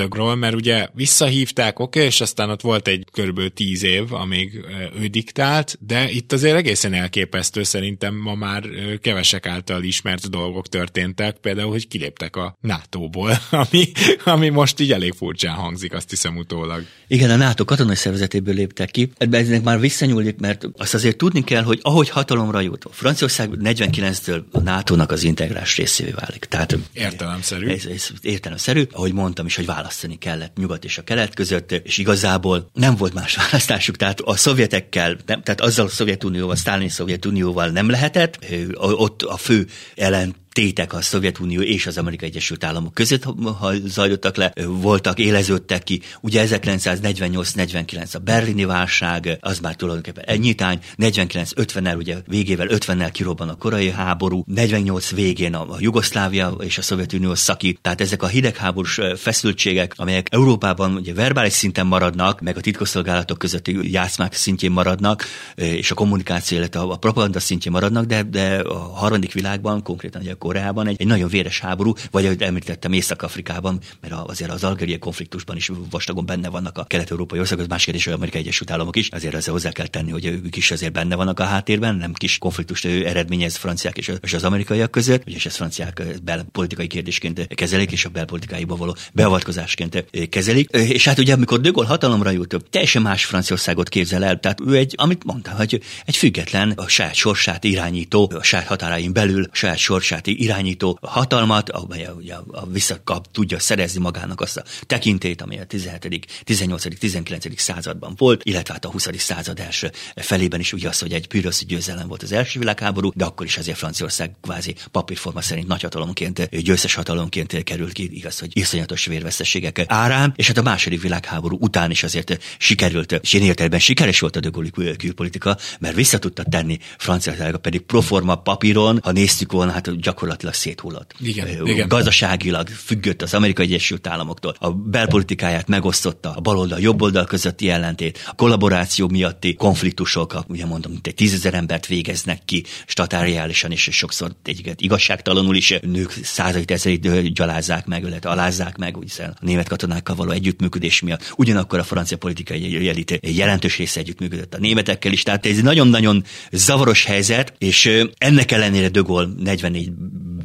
B: Gaulle, mert ugye visszahívták, oké, okay, és aztán ott volt egy körülbelül tíz év, amíg ő diktált, de itt azért egészen elképesztő szerintem ma már kevesek által ismert dolgok történtek, például, hogy kiléptek a NATO-ból, ami, ami most így elég furcsán hangzik, azt hiszem utólag.
C: Igen, a NATO katonai szervezetéből léptek ki. Ebben már visszanyúlik, mert azt azért tudni kell, hogy ahogy hatalomra jut, Franciaország 49-től a NATO-nak az integrás részévé válik. Tehát
B: értelemszerű.
C: Ez, ez értelemszerű, ahogy mondtam is, hogy választani kellett nyugat és a kelet között, és igazából nem volt más választásuk. Tehát a szovjetekkel, nem, tehát azzal a Szovjetunióval, Sztálini Szovjetunióval nem lehetett. Ott a fő ellen tétek a Szovjetunió és az Amerikai Egyesült Államok között ha zajlottak le, voltak, éleződtek ki. Ugye 1948-49 a berlini válság, az már tulajdonképpen ennyitány, 49-50-nel, ugye végével 50-nel kirobban a korai háború, 48 végén a, a Jugoszlávia és a Szovjetunió szakít, tehát ezek a hidegháborús feszültségek, amelyek Európában ugye verbális szinten maradnak, meg a titkosszolgálatok közötti játszmák szintjén maradnak, és a kommunikáció, illetve a propaganda szintjén maradnak, de, de a harmadik világban, konkrétan ugye a Koreában egy, egy nagyon véres háború, vagy ahogy említettem Észak-Afrikában, mert azért az algériai konfliktusban is vastagon benne vannak a kelet-európai országok, más kérdés, hogy Amerikai Egyesült Államok is, azért ezzel hozzá kell tenni, hogy ők is azért benne vannak a háttérben, nem kis konfliktust eredményez franciák és az amerikaiak között, és ezt franciák belpolitikai kérdésként kezelik, és a belpolitikáiba való beavatkozásként kezelik. És hát ugye, amikor De Gaulle hatalomra jut, teljesen más Franciaországot képzel el. Tehát ő egy, amit mondtam, hogy egy független, a saját sorsát irányító, a saját határain belül a saját sorsát irányító hatalmat, amely a, a, visszakap tudja szerezni magának azt a tekintét, amely a 17., 18., 19. században volt, illetve hát a 20. század első felében is ugye az, hogy egy püröszi győzelem volt az első világháború, de akkor is azért Franciaország kvázi papírforma szerint nagyhatalomként, győztes hatalomként került ki, igaz, hogy iszonyatos vérveszteségek árán, és hát a második világháború után is azért sikerült, és én értelemben sikeres volt a dögoli külpolitika, mert vissza tudta tenni Franciaország pedig proforma papíron, ha néztük volna, hát gyakorlatilag gyakorlatilag széthullott.
B: Igen, igen.
C: Gazdaságilag függött az Amerikai Egyesült Államoktól. A belpolitikáját megosztotta a baloldal, jobboldal közötti ellentét, a kollaboráció miatti konfliktusok, ugye mondom, mint egy tízezer embert végeznek ki statáriálisan, és sokszor egyiket igazságtalanul is nők százait ezerét gyalázzák meg, illetve alázzák meg, hiszen a német katonákkal való együttműködés miatt. Ugyanakkor a francia politikai elit jelentős része együttműködött a németekkel is, tehát ez egy nagyon-nagyon zavaros helyzet, és ennek ellenére De Gaulle 44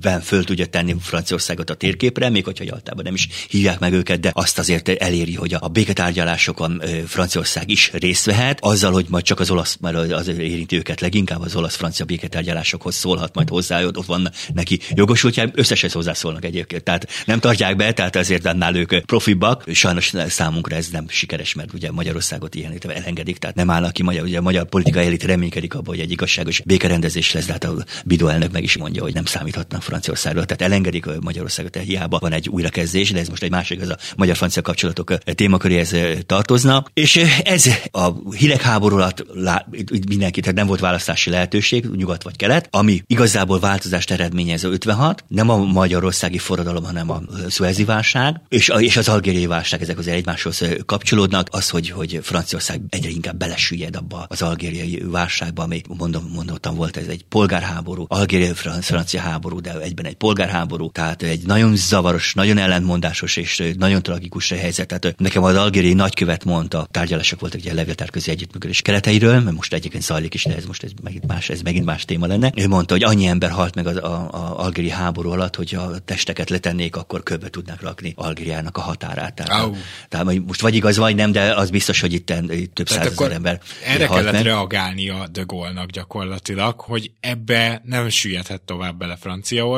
C: ben föl tudja tenni Franciaországot a térképre, még hogyha általában nem is hívják meg őket, de azt azért eléri, hogy a béketárgyalásokon Franciaország is részt vehet, azzal, hogy majd csak az olasz, mert az érinti őket leginkább az olasz-francia béketárgyalásokhoz szólhat majd hozzá, ott van neki jogosultság, összeshez hozzászólnak egyébként. Tehát nem tartják be, tehát azért annál ők profibbak. Sajnos számunkra ez nem sikeres, mert ugye Magyarországot ilyen elengedik, tehát nem állnak ki magyar, ugye a magyar politikai elit reménykedik abban, hogy egy igazságos békerendezés lesz, de hát a Bidó elnök meg is mondja, hogy nem számíthatnak Franciaországról. Tehát elengedik Magyarországot, tehát hiába van egy újrakezdés, de ez most egy másik, az a magyar-francia kapcsolatok témaköréhez tartozna. És ez a hidegháború alatt mindenki, tehát nem volt választási lehetőség, nyugat vagy kelet, ami igazából változást eredményez 56, nem a magyarországi forradalom, hanem a szuezi válság, és, a, és az algériai válság, ezek azért egymáshoz kapcsolódnak, az, hogy, hogy Franciaország egyre inkább belesüllyed abba az algériai válságba, ami mondom, mondottam volt ez egy polgárháború, algériai francia háború, de egyben egy polgárháború, tehát egy nagyon zavaros, nagyon ellentmondásos és nagyon tragikus helyzet. Tehát nekem az algériai nagykövet mondta, tárgyalások voltak ugye a levéltárközi együttműködés kereteiről, mert most egyébként zajlik is, de ez most ez megint más, ez megint más téma lenne. Ő mondta, hogy annyi ember halt meg az a, a algéri háború alatt, hogy a testeket letennék, akkor köbbe tudnak rakni Algériának a határát. Tehát, oh. tehát most vagy igaz, vagy nem, de az biztos, hogy itt, több százezer ember
B: Erre kellett meg. reagálni a De Gaulle-nak gyakorlatilag, hogy ebbe nem süllyedhet tovább bele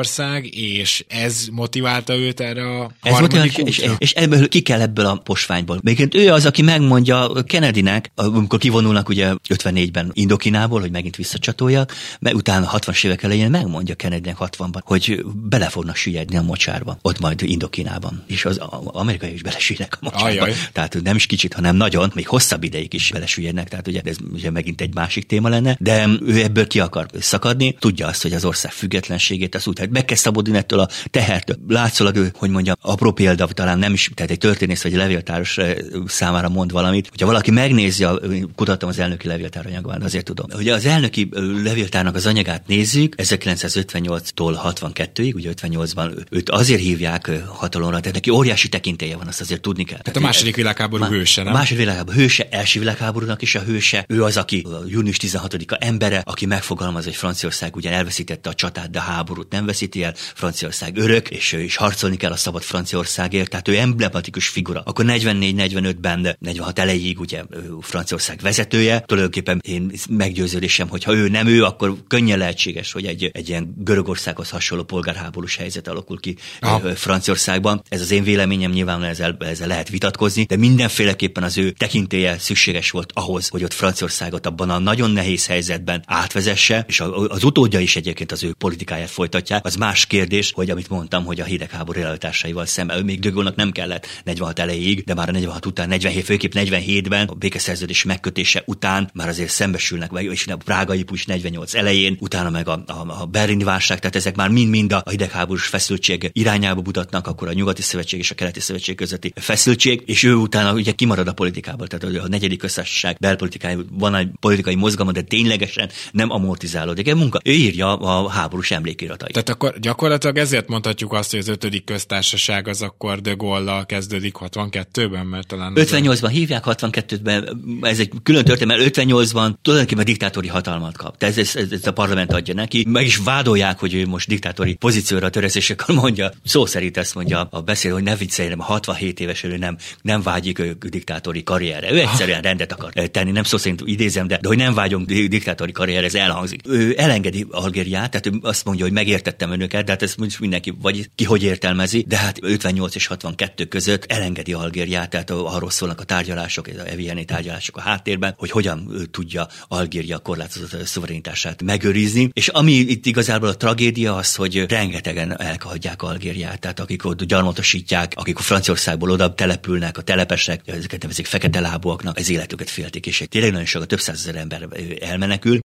B: Franciaország, és ez motiválta őt erre a ez harmadik
C: és, és, és ebből ki kell ebből a posványból. Még ő az, aki megmondja Kennedynek, amikor kivonulnak ugye 54-ben Indokinából, hogy megint visszacsatoljak, mert utána 60-as évek elején megmondja Kennedynek 60-ban, hogy bele fognak süllyedni a mocsárba, ott majd Indokinában. És az amerikai is belesüllyednek a mocsárba. Ajaj. Tehát nem is kicsit, hanem nagyon, még hosszabb ideig is belesüllyednek, tehát ugye ez ugye megint egy másik téma lenne, de ő ebből ki akar szakadni, tudja azt, hogy az ország függetlenségét, az úgy, tehát meg kell szabadulni ettől a tehertől. Látszólag ő, hogy mondja, apró példa, talán nem is, tehát egy történész vagy egy levéltáros számára mond valamit, hogyha valaki megnézi, kutattam az elnöki levéltár anyagban, azért tudom. Hogy az elnöki levéltárnak az anyagát nézzük, 1958-tól 62-ig, ugye 58-ban őt azért hívják hatalomra, tehát neki óriási tekintélye van, azt azért tudni kell.
B: Tehát a második világháború hőse, nem?
C: A második világháború hőse, első világháborúnak is a hőse, ő az, aki a június 16-a embere, aki megfogalmaz, hogy Franciaország ugyan elveszítette a csatát, de a háborút nem veszíti el, Franciaország örök, és, és harcolni kell a szabad Franciaországért, tehát ő emblematikus figura. Akkor 44-45-ben, 46 elejéig ugye Franciaország vezetője, tulajdonképpen én meggyőződésem, hogy ha ő nem ő, akkor könnyen lehetséges, hogy egy, egy ilyen Görögországhoz hasonló polgárháborús helyzet alakul ki Aha. Franciaországban. Ez az én véleményem, nyilván ezzel, ezzel lehet vitatkozni, de mindenféleképpen az ő tekintélye szükséges volt ahhoz, hogy ott Franciaországot abban a nagyon nehéz helyzetben átvezesse, és az utódja is egyébként az ő politikáját folytatják. Az más kérdés, hogy amit mondtam, hogy a hidegháború realitásaival szemben, ő még Dögolnak nem kellett 46 elejéig, de már a 46 után, 47, főképp 47-ben, a békeszerződés megkötése után már azért szembesülnek, vagy és a prágai pucs 48 elején, utána meg a, a, a berlini válság, tehát ezek már mind-mind a hidegháborús feszültség irányába mutatnak, akkor a nyugati szövetség és a keleti szövetség közötti feszültség, és ő utána ugye kimarad a politikából, tehát a negyedik köztársaság belpolitikai, van egy politikai mozgalma, de ténylegesen nem amortizálódik. Egy munka. Ő írja a háborús emlékiratait.
B: Akkor gyakorlatilag ezért mondhatjuk azt, hogy az ötödik köztársaság az akkor de Gaulle kezdődik 62-ben, mert talán...
C: 58-ban a... hívják, 62-ben, ez egy külön történet, mert 58-ban tulajdonképpen diktátori hatalmat kap. Tehát ez, ez, ez, a parlament adja neki. Meg is vádolják, hogy ő most diktátori pozícióra töresz, és akkor mondja, szó szerint ezt mondja a beszél, hogy ne vicceljem, 67 éves ő nem, nem vágyik ő diktátori karrierre. Ő egyszerűen rendet akar tenni, nem szó szerint idézem, de, de hogy nem vágyom diktátori karrierre, ez elhangzik. Ő elengedi Algériát, tehát ő azt mondja, hogy megértettem önöket, de hát ezt mindenki vagy ki hogy értelmezi, de hát 58 és 62 között elengedi Algériát, tehát arról szólnak a tárgyalások, a evieni tárgyalások a háttérben, hogy hogyan tudja Algéria korlátozott szuverenitását megőrizni. És ami itt igazából a tragédia az, hogy rengetegen elhagyják Algériát, tehát akik ott gyarmatosítják, akik a Franciaországból oda települnek, a telepesek, ezeket nevezik fekete lábúaknak, az életüket féltik, és tényleg nagyon sok, több százezer ember elmenekül.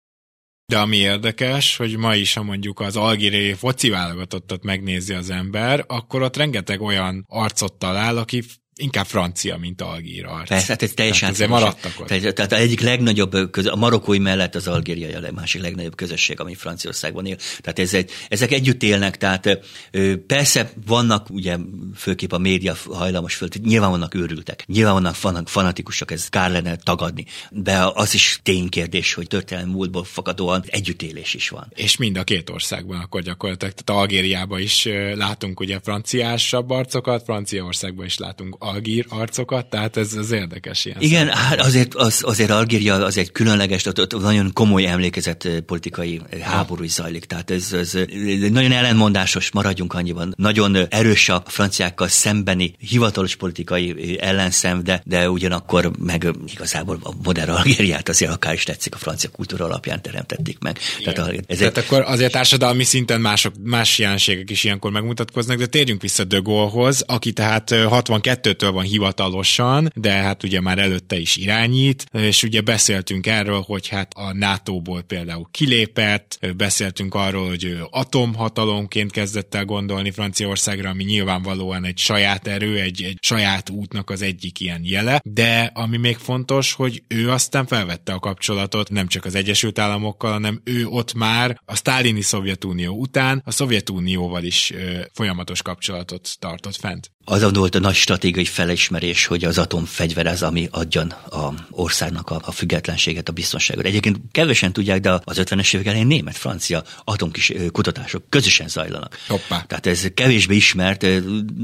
B: De ami érdekes, hogy ma is, ha mondjuk az algériai foci válogatottat megnézi az ember, akkor ott rengeteg olyan arcot talál, aki inkább francia, mint algír.
C: Persze, hát ez teljesen
B: tehát maradtak ott.
C: Tehát, tehát egyik legnagyobb, köz, a marokkói mellett az algériai a másik legnagyobb közösség, ami Franciaországban él. Tehát ez egy, ezek együtt élnek, tehát persze vannak, ugye főképp a média hajlamos föl, nyilván vannak őrültek, nyilván vannak fanatikusok, ez kár lenne tagadni, de az is ténykérdés, hogy történelmi múltból fakadóan együttélés is van.
B: És mind a két országban akkor gyakorlatilag, tehát Algériában is látunk ugye franciásabb arcokat, Franciaországban is látunk algír arcokat, tehát ez az érdekes ilyen.
C: Igen, hát azért, az, azért Algéria az egy különleges, ott, ott nagyon komoly emlékezett politikai háború is zajlik, tehát ez, ez nagyon ellenmondásos, maradjunk annyiban. Nagyon erős a franciákkal szembeni hivatalos politikai ellenszem, de, de ugyanakkor meg igazából a modern Algériát azért akár is tetszik a francia kultúra alapján teremtették meg.
B: Igen. Tehát, ez Tehát egy... akkor azért társadalmi szinten mások, más jelenségek is ilyenkor megmutatkoznak, de térjünk vissza De Gaulle-hoz, aki tehát 62-től van hivatalosan, de hát ugye már előtte is irányít, és ugye beszéltünk erről, hogy hát a NATO-ból például kilépett, beszéltünk arról, hogy ő atomhatalomként kezdett el gondolni Franciaországra, ami nyilvánvalóan egy saját erő, egy, egy saját útnak az egyik ilyen jele, de ami még fontos, hogy ő aztán felvette a kapcsolatot nem csak az Egyesült Államokkal, hanem ő ott már a sztálini Szovjetunió után a Szovjetunióval is ö, folyamatos kapcsolatot tartott fent
C: az volt a nagy stratégiai felismerés, hogy az atomfegyver az, ami adjan a országnak a, a függetlenséget, a biztonságot. Egyébként kevesen tudják, de az 50-es évek elején német-francia atomkis kutatások közösen zajlanak.
B: Hoppá.
C: Tehát ez kevésbé ismert,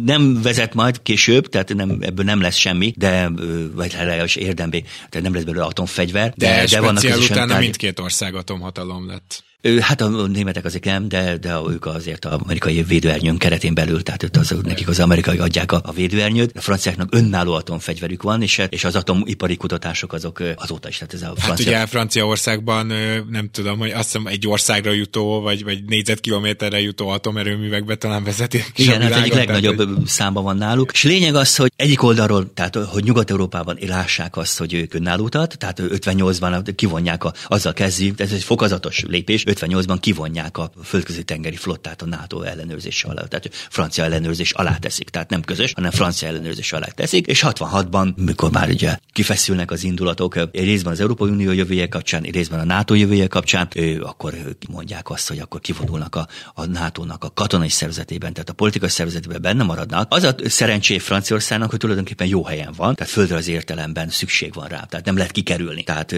C: nem vezet majd később, tehát nem, ebből nem lesz semmi, de vagy legalábbis érdembe, tehát nem lesz belőle atomfegyver.
B: De, de, de vannak közösen utána tárgy... mindkét ország atomhatalom lett.
C: Hát a németek azért nem, de, de ők azért az amerikai védőernyőn keretén belül, tehát ott az, nekik az amerikai adják a, a védőernyőt. A franciáknak önálló atomfegyverük van, és, és az atomipari kutatások azok azóta is. Tehát ez a
B: francia... Hát ugye Franciaországban nem tudom, hogy azt hiszem egy országra jutó, vagy, vagy négyzetkilométerre jutó atomerőművekbe talán vezetik.
C: Igen, hát egyik legnagyobb hogy... számban van náluk. És lényeg az, hogy egyik oldalról, tehát hogy Nyugat-Európában lássák azt, hogy ők önállótat, tehát 58-ban kivonják, a, azzal kezdi, ez egy fokozatos lépés, 58-ban kivonják a földközi tengeri flottát a NATO ellenőrzés alá, tehát francia ellenőrzés alá teszik, tehát nem közös, hanem francia ellenőrzés alá teszik, és 66-ban, mikor már ugye kifeszülnek az indulatok, részben az Európai Unió jövője kapcsán, részben a NATO jövője kapcsán, ő, akkor mondják azt, hogy akkor kivonulnak a, a NATO-nak a katonai szervezetében, tehát a politikai szervezetében benne maradnak. Az a szerencsé Franciaországnak, hogy tulajdonképpen jó helyen van, tehát földre az értelemben szükség van rá, tehát nem lehet kikerülni. Tehát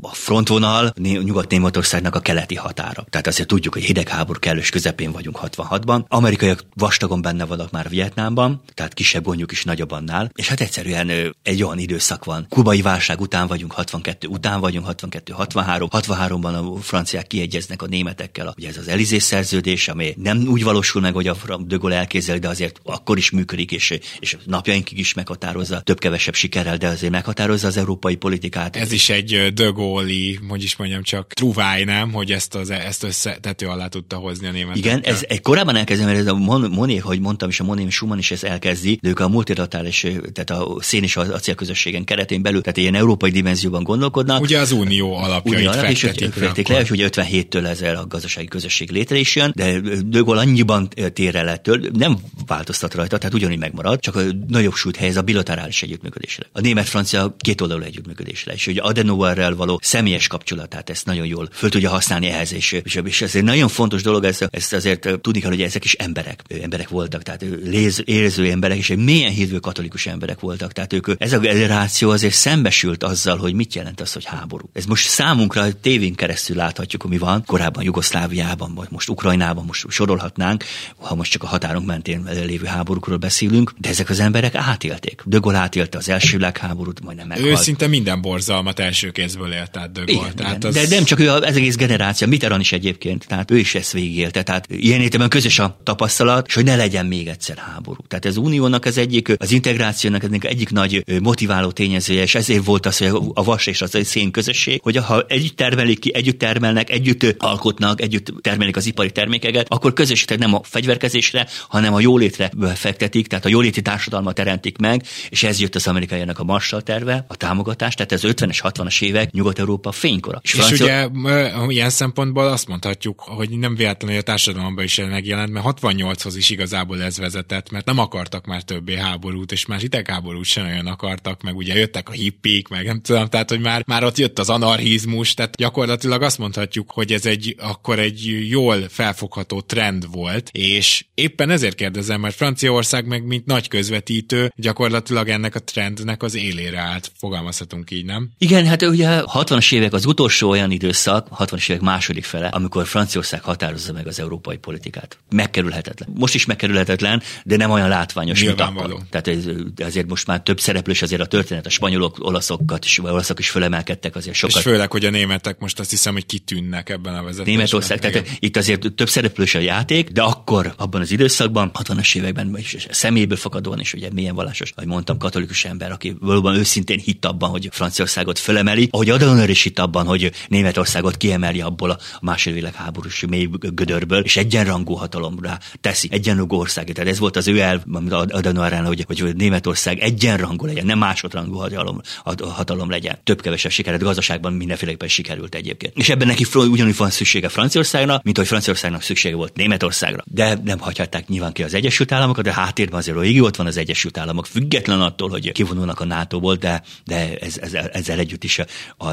C: a frontvonal Nyugat-Németországnak a keleti hat határa. Tehát azért tudjuk, hogy hidegháború kellős közepén vagyunk 66-ban. Amerikaiak vastagon benne vannak már Vietnámban, tehát kisebb gondjuk is nagyobb annál. És hát egyszerűen egy olyan időszak van. Kubai válság után vagyunk, 62 után vagyunk, 62-63. 63-ban a franciák kiegyeznek a németekkel. Ugye ez az Elizé szerződés, ami nem úgy valósul meg, hogy a De Gaulle elképzel, de azért akkor is működik, és, és napjainkig is meghatározza, több-kevesebb sikerrel, de azért meghatározza az európai politikát.
B: Ez is egy De Gaulle, hogy is mondjam, csak truváj, nem, hogy ezt az, ezt összetető alá tudta hozni a német.
C: Igen, ez egy korábban elkezdem, mert ez a Moné, hogy mondtam is, a Moné Schumann is ezt elkezdi, de ők a multilaterális, tehát a szén és az acélközösségen keretén belül, tehát ilyen európai dimenzióban gondolkodnak.
B: Ugye az unió alapjait unió alap, fektetik,
C: és le, és ugye 57-től ezzel a gazdasági közösség létre is jön, de De Gaulle annyiban tér el ettől, nem változtat rajta, tehát ugyanúgy megmarad, csak a nagyobb súlyt helyez a bilaterális együttműködésre. A német-francia kétoldalú együttműködésre, és ugye Adenauerrel való személyes kapcsolatát ezt nagyon jól föl tudja használni ehhez, és, és, és ez egy nagyon fontos dolog, ezt, ezt azért tudni kell, hogy ezek is emberek, emberek voltak, tehát léz, érző emberek, és egy mélyen hívő katolikus emberek voltak. Tehát ők, ez a generáció azért szembesült azzal, hogy mit jelent az, hogy háború. Ez most számunkra tévén keresztül láthatjuk, ami van, korábban Jugoszláviában, vagy most Ukrajnában, most sorolhatnánk, ha most csak a határunk mentén lévő háborúkról beszélünk, de ezek az emberek átélték. Gaulle átélte az első világháborút, majdnem meghalt.
B: Ő szinte minden borzalmat első kézből élt át Gaulle. Igen,
C: tehát igen. Az... De nem csak ő, az egész generáció, Mitterrand is egyébként, tehát ő is ezt végigélte. Tehát ilyen értelemben közös a tapasztalat, és hogy ne legyen még egyszer háború. Tehát ez uniónak az egyik, az integrációnak az egyik nagy motiváló jellemzője, és ezért volt az, hogy a vas és az szén közösség, hogy ha együtt termelik ki, együtt termelnek, együtt alkotnak, együtt termelik az ipari termékeket, akkor közös, tehát nem a fegyverkezésre, hanem a jólétre fektetik, tehát a jóléti társadalmat teremtik meg, és ez jött az amerikaiának a Marshall terve, a támogatás, tehát ez 50-es, 60-as évek Nyugat-Európa fénykora.
B: És, és Francia... ugye ilyen szempontból azt mondhatjuk, hogy nem véletlenül a társadalomban is megjelent, mert 68-hoz is igazából ez vezetett, mert nem akartak már többé háborút, és már idegháborút sem olyan akartak, meg ugye jöttek a hippik, meg nem tudom, tehát hogy már, már ott jött az anarchizmus, tehát gyakorlatilag azt mondhatjuk, hogy ez egy akkor egy jól felfogható trend volt, és éppen ezért kérdezem, mert Franciaország meg mint nagy közvetítő gyakorlatilag ennek a trendnek az élére állt, fogalmazhatunk így, nem?
C: Igen, hát ugye 60-as évek az utolsó olyan időszak, 60-as évek második fele, amikor Franciaország határozza meg az európai politikát. Megkerülhetetlen. Most is megkerülhetetlen, de nem olyan látványos, mint akkor. Tehát ez, azért most már több szereplős azért a történet, a spanyolok, olaszokat is, olaszok is fölemelkedtek azért sokat.
B: És főleg, hogy a németek most azt hiszem, hogy kitűnnek ebben a vezetésben.
C: Németország, tehát itt azért több szereplős a játék, de akkor, abban az időszakban, 60-as években is személyből fakadóan is, ugye milyen vallásos, ahogy mondtam, katolikus ember, aki valóban őszintén hitt abban, hogy Franciaországot fölemeli, ahogy Adenauer is hitt abban, hogy Németországot kiemeli abból a második világháborús mély gödörből, és egyenrangú hatalomra teszi, egyenrangú ország. Tehát ez volt az ő elv, amit Adenauer hogy, hogy Németország egyenrangú legyen, nem másodrangú hatalom, hatalom legyen. Több-kevesebb sikered gazdaságban mindenféleképpen sikerült egyébként. És ebben neki ugyanúgy van szüksége Franciaországnak, mint hogy Franciaországnak szüksége volt Németországra. De nem hagyhatták nyilván ki az Egyesült Államokat, de háttérben azért régi ott van az Egyesült Államok, független attól, hogy kivonulnak a NATO-ból, de, de ez, ez, ezzel együtt is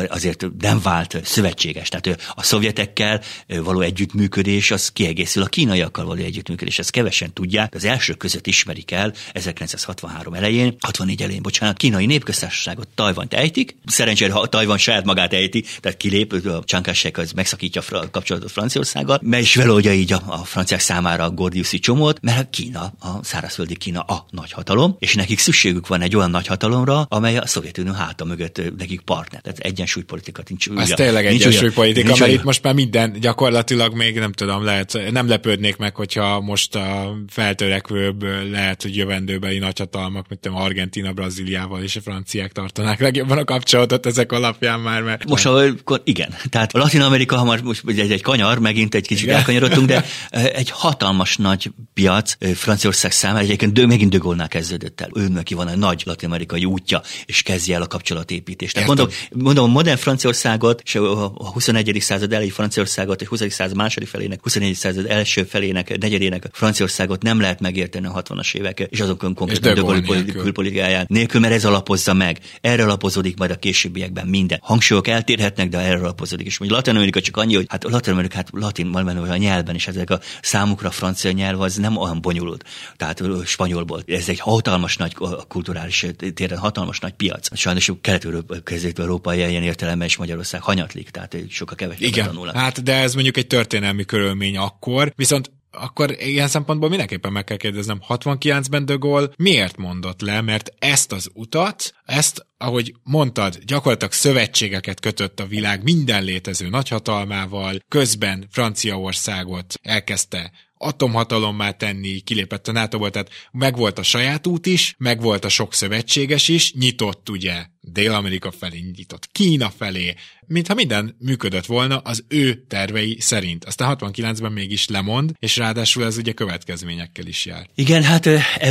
C: azért nem vált szövetséges. Tehát a szovjetekkel való együttműködés az kiegészül a kínaiakkal való együttműködés. Ezt kevesen tudják. Az első között ismerik el 1963 elején, 64 elején, bocsánat, kínai népköztársaságot Tajvant ejtik. Szerencsére, ha Tajvan saját magát ejti, tehát kilép, a Csánkásek az megszakítja a kapcsolatot Franciaországgal, mert is feloldja így a, a franciák számára a Gordiuszi csomót, mert Kína, a szárazföldi Kína a nagyhatalom, és nekik szükségük van egy olyan nagyhatalomra, amely a Szovjetunió háta mögött nekik partner. Tehát egyensúlypolitika nincs.
B: Ez tényleg egyensúlypolitika, mert itt most már minden gyakorlatilag még nem tudom, lehet, nem lepődnék meg, hogyha most a feltörekvőbb lehet, hogy jövendőbeli nagyhatalmak, mint tudom, Argentina, Brazíliával és a franciák tartanák legjobban a kapcsolatot ezek alapján már. Mert
C: most akkor igen. Tehát a Latin Amerika, ha már most egy, egy kanyar, megint egy kicsit elkanyarodtunk, de egy hatalmas nagy piac Franciaország számára, egyébként de megint de Gaulle-nál kezdődött el. Ő neki van egy nagy latin-amerikai útja, és kezdje el a kapcsolatépítést. Tehát mondom, mondom, a modern Franciaországot, és a 21. század elejé Franciaországot, és 20. század második felének, 21. század első felének, negyedének Franciaországot nem lehet megérteni a 60-as évek, és azokon konkrétan de Gaulle külpolitikáján nélkül, mert ez alapozza meg. Erre alapozódik majd a későbbiekben minden. Hangsúlyok eltérhetnek, de erre alapozódik. És mondjuk Latin Amerika csak annyi, hogy hát Latin Amerika, hát latin, a nyelven, és ezek a számukra a francia nyelv az nem olyan bonyolult. Tehát spanyolból. Ez egy hatalmas nagy kulturális téren, hatalmas nagy piac. Sajnos kelet-európai ilyen értelemben is Magyarország hanyatlik, tehát sokkal kevesebb
B: Igen, tanulnak. hát de ez mondjuk egy történelmi körülmény akkor, viszont akkor ilyen szempontból mindenképpen meg kell kérdeznem, 69-ben de Gaulle miért mondott le, mert ezt az utat, ezt, ahogy mondtad, gyakorlatilag szövetségeket kötött a világ minden létező nagyhatalmával, közben Franciaországot elkezdte atomhatalommá tenni, kilépett a NATO-ból, tehát megvolt a saját út is, megvolt a sok szövetséges is, nyitott ugye Dél-Amerika felé, nyitott Kína felé, mintha minden működött volna az ő tervei szerint. Aztán 69-ben mégis lemond, és ráadásul ez ugye következményekkel is jár.
C: Igen, hát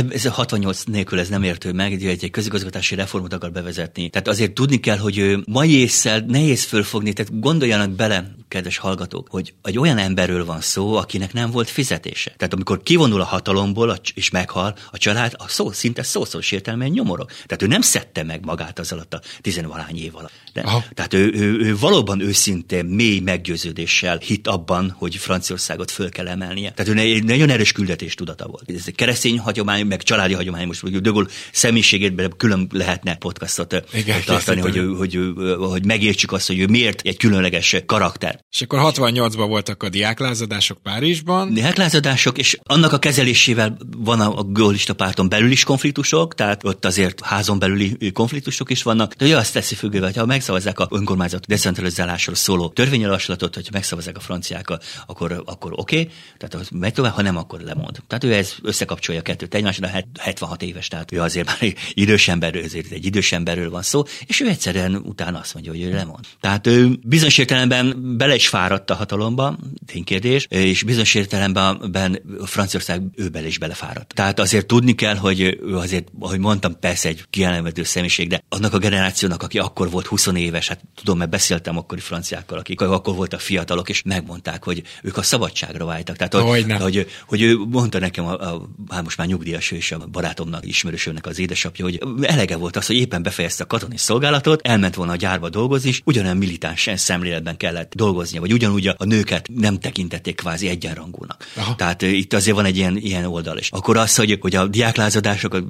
C: ez a 68 nélkül ez nem értő meg, hogy egy közigazgatási reformot akar bevezetni. Tehát azért tudni kell, hogy mai észsel nehéz fölfogni, tehát gondoljanak bele, kedves hallgatók, hogy egy olyan emberről van szó, akinek nem volt fizetése. Tehát amikor kivonul a hatalomból és meghal a család, a szó szinte szószoros értelmén nyomorog. Tehát ő nem szedte meg magát az alatt a tizenvalány év alatt. De, tehát ő, ő, ő valóban őszintén, mély meggyőződéssel hit abban, hogy Franciaországot föl kell emelnie. Tehát ő egy nagyon erős küldetés tudata volt. Ez egy keresztény hagyomány, meg családi hagyomány, most hogy Dögol személyiségét külön lehetne podcastot Igen, tartani, hogy, hogy, hogy, hogy megértsük azt, hogy ő miért egy különleges karakter.
B: És akkor 68-ban voltak a diáklázadások Párizsban.
C: Diáklázadások, és annak a kezelésével van a, a párton belül is konfliktusok, tehát ott azért házon belüli konfliktusok is vannak, vannak, de ő azt teszi függővé, hogy ha megszavazzák a önkormányzat decentralizálásról szóló törvényjavaslatot, hogy megszavazzák a franciákkal, akkor, akkor oké, okay, tehát megy tovább, ha nem, akkor lemond. Tehát ő ez összekapcsolja a kettőt egymásra, 76 éves, tehát ő azért már idős emberről, azért egy idős emberről van szó, és ő egyszerűen utána azt mondja, hogy ő lemond. Tehát ő bizonyos értelemben bele is fáradt a hatalomba, ténykérdés, és bizonyos értelemben Franciaország ő bele is belefáradt. Tehát azért tudni kell, hogy ő azért, ahogy mondtam, persze egy kiemelkedő személyiség, de annak a generációnak, aki akkor volt 20 éves, hát tudom, mert beszéltem akkori franciákkal, akik akkor voltak fiatalok, és megmondták, hogy ők a szabadságra váltak. Tehát, hogy, hogy, hogy, ő mondta nekem, a, a, hát most már nyugdíjas és a barátomnak, ismerősömnek az édesapja, hogy elege volt az, hogy éppen befejezte a katonai szolgálatot, elment volna a gyárba dolgozni, és ugyanolyan militáns szemléletben kellett dolgoznia, vagy ugyanúgy a nőket nem tekintették kvázi egyenrangúnak. Aha. Tehát uh, itt azért van egy ilyen, ilyen oldal is. Akkor az, hogy, hogy a diáklázadások, a,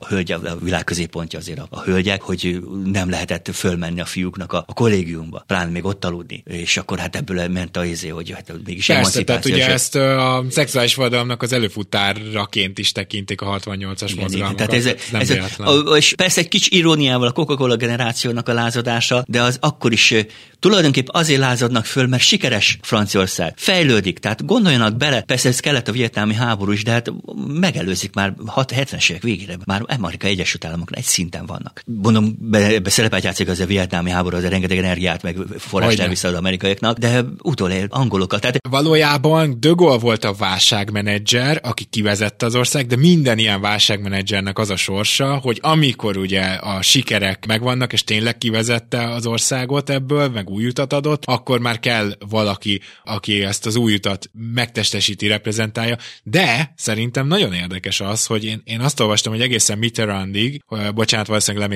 C: a hölgy, a világ középpontja azért a, a hölgyek, hogy nem lehetett fölmenni a fiúknak a, a kollégiumba, pláne még ott aludni. És akkor hát ebből ment a izé, hogy hát mégis
B: Persze, tehát ugye ezt a szexuális vadalomnak az előfutáraként is tekintik a 68-as mozgalmakat. Tehát ez, ez, ez
C: a, és persze egy kicsi iróniával a Coca-Cola generációnak a lázadása, de az akkor is tulajdonképp azért lázadnak föl, mert sikeres Franciaország. Fejlődik, tehát gondoljanak bele, persze ez kellett a vietnámi háború is, de hát megelőzik már 70-es évek végére, már Amerikai Egyesült Államoknál egy szinten vannak. Mondom, be, be szerepet játszik az a vietnámi háború, az a rengeteg energiát, meg forrást elvisz az amerikaiaknak, de utolér angolokat. Tehát...
B: Valójában De Gaulle volt a válságmenedzser, aki kivezette az ország, de minden ilyen válságmenedzsernek az a sorsa, hogy amikor ugye a sikerek megvannak, és tényleg kivezette az országot ebből, meg új utat adott, akkor már kell valaki, aki ezt az új utat megtestesíti, reprezentálja. De szerintem nagyon érdekes az, hogy én, én azt olvastam, hogy egészen Mitterrandig, bocsánat, valószínűleg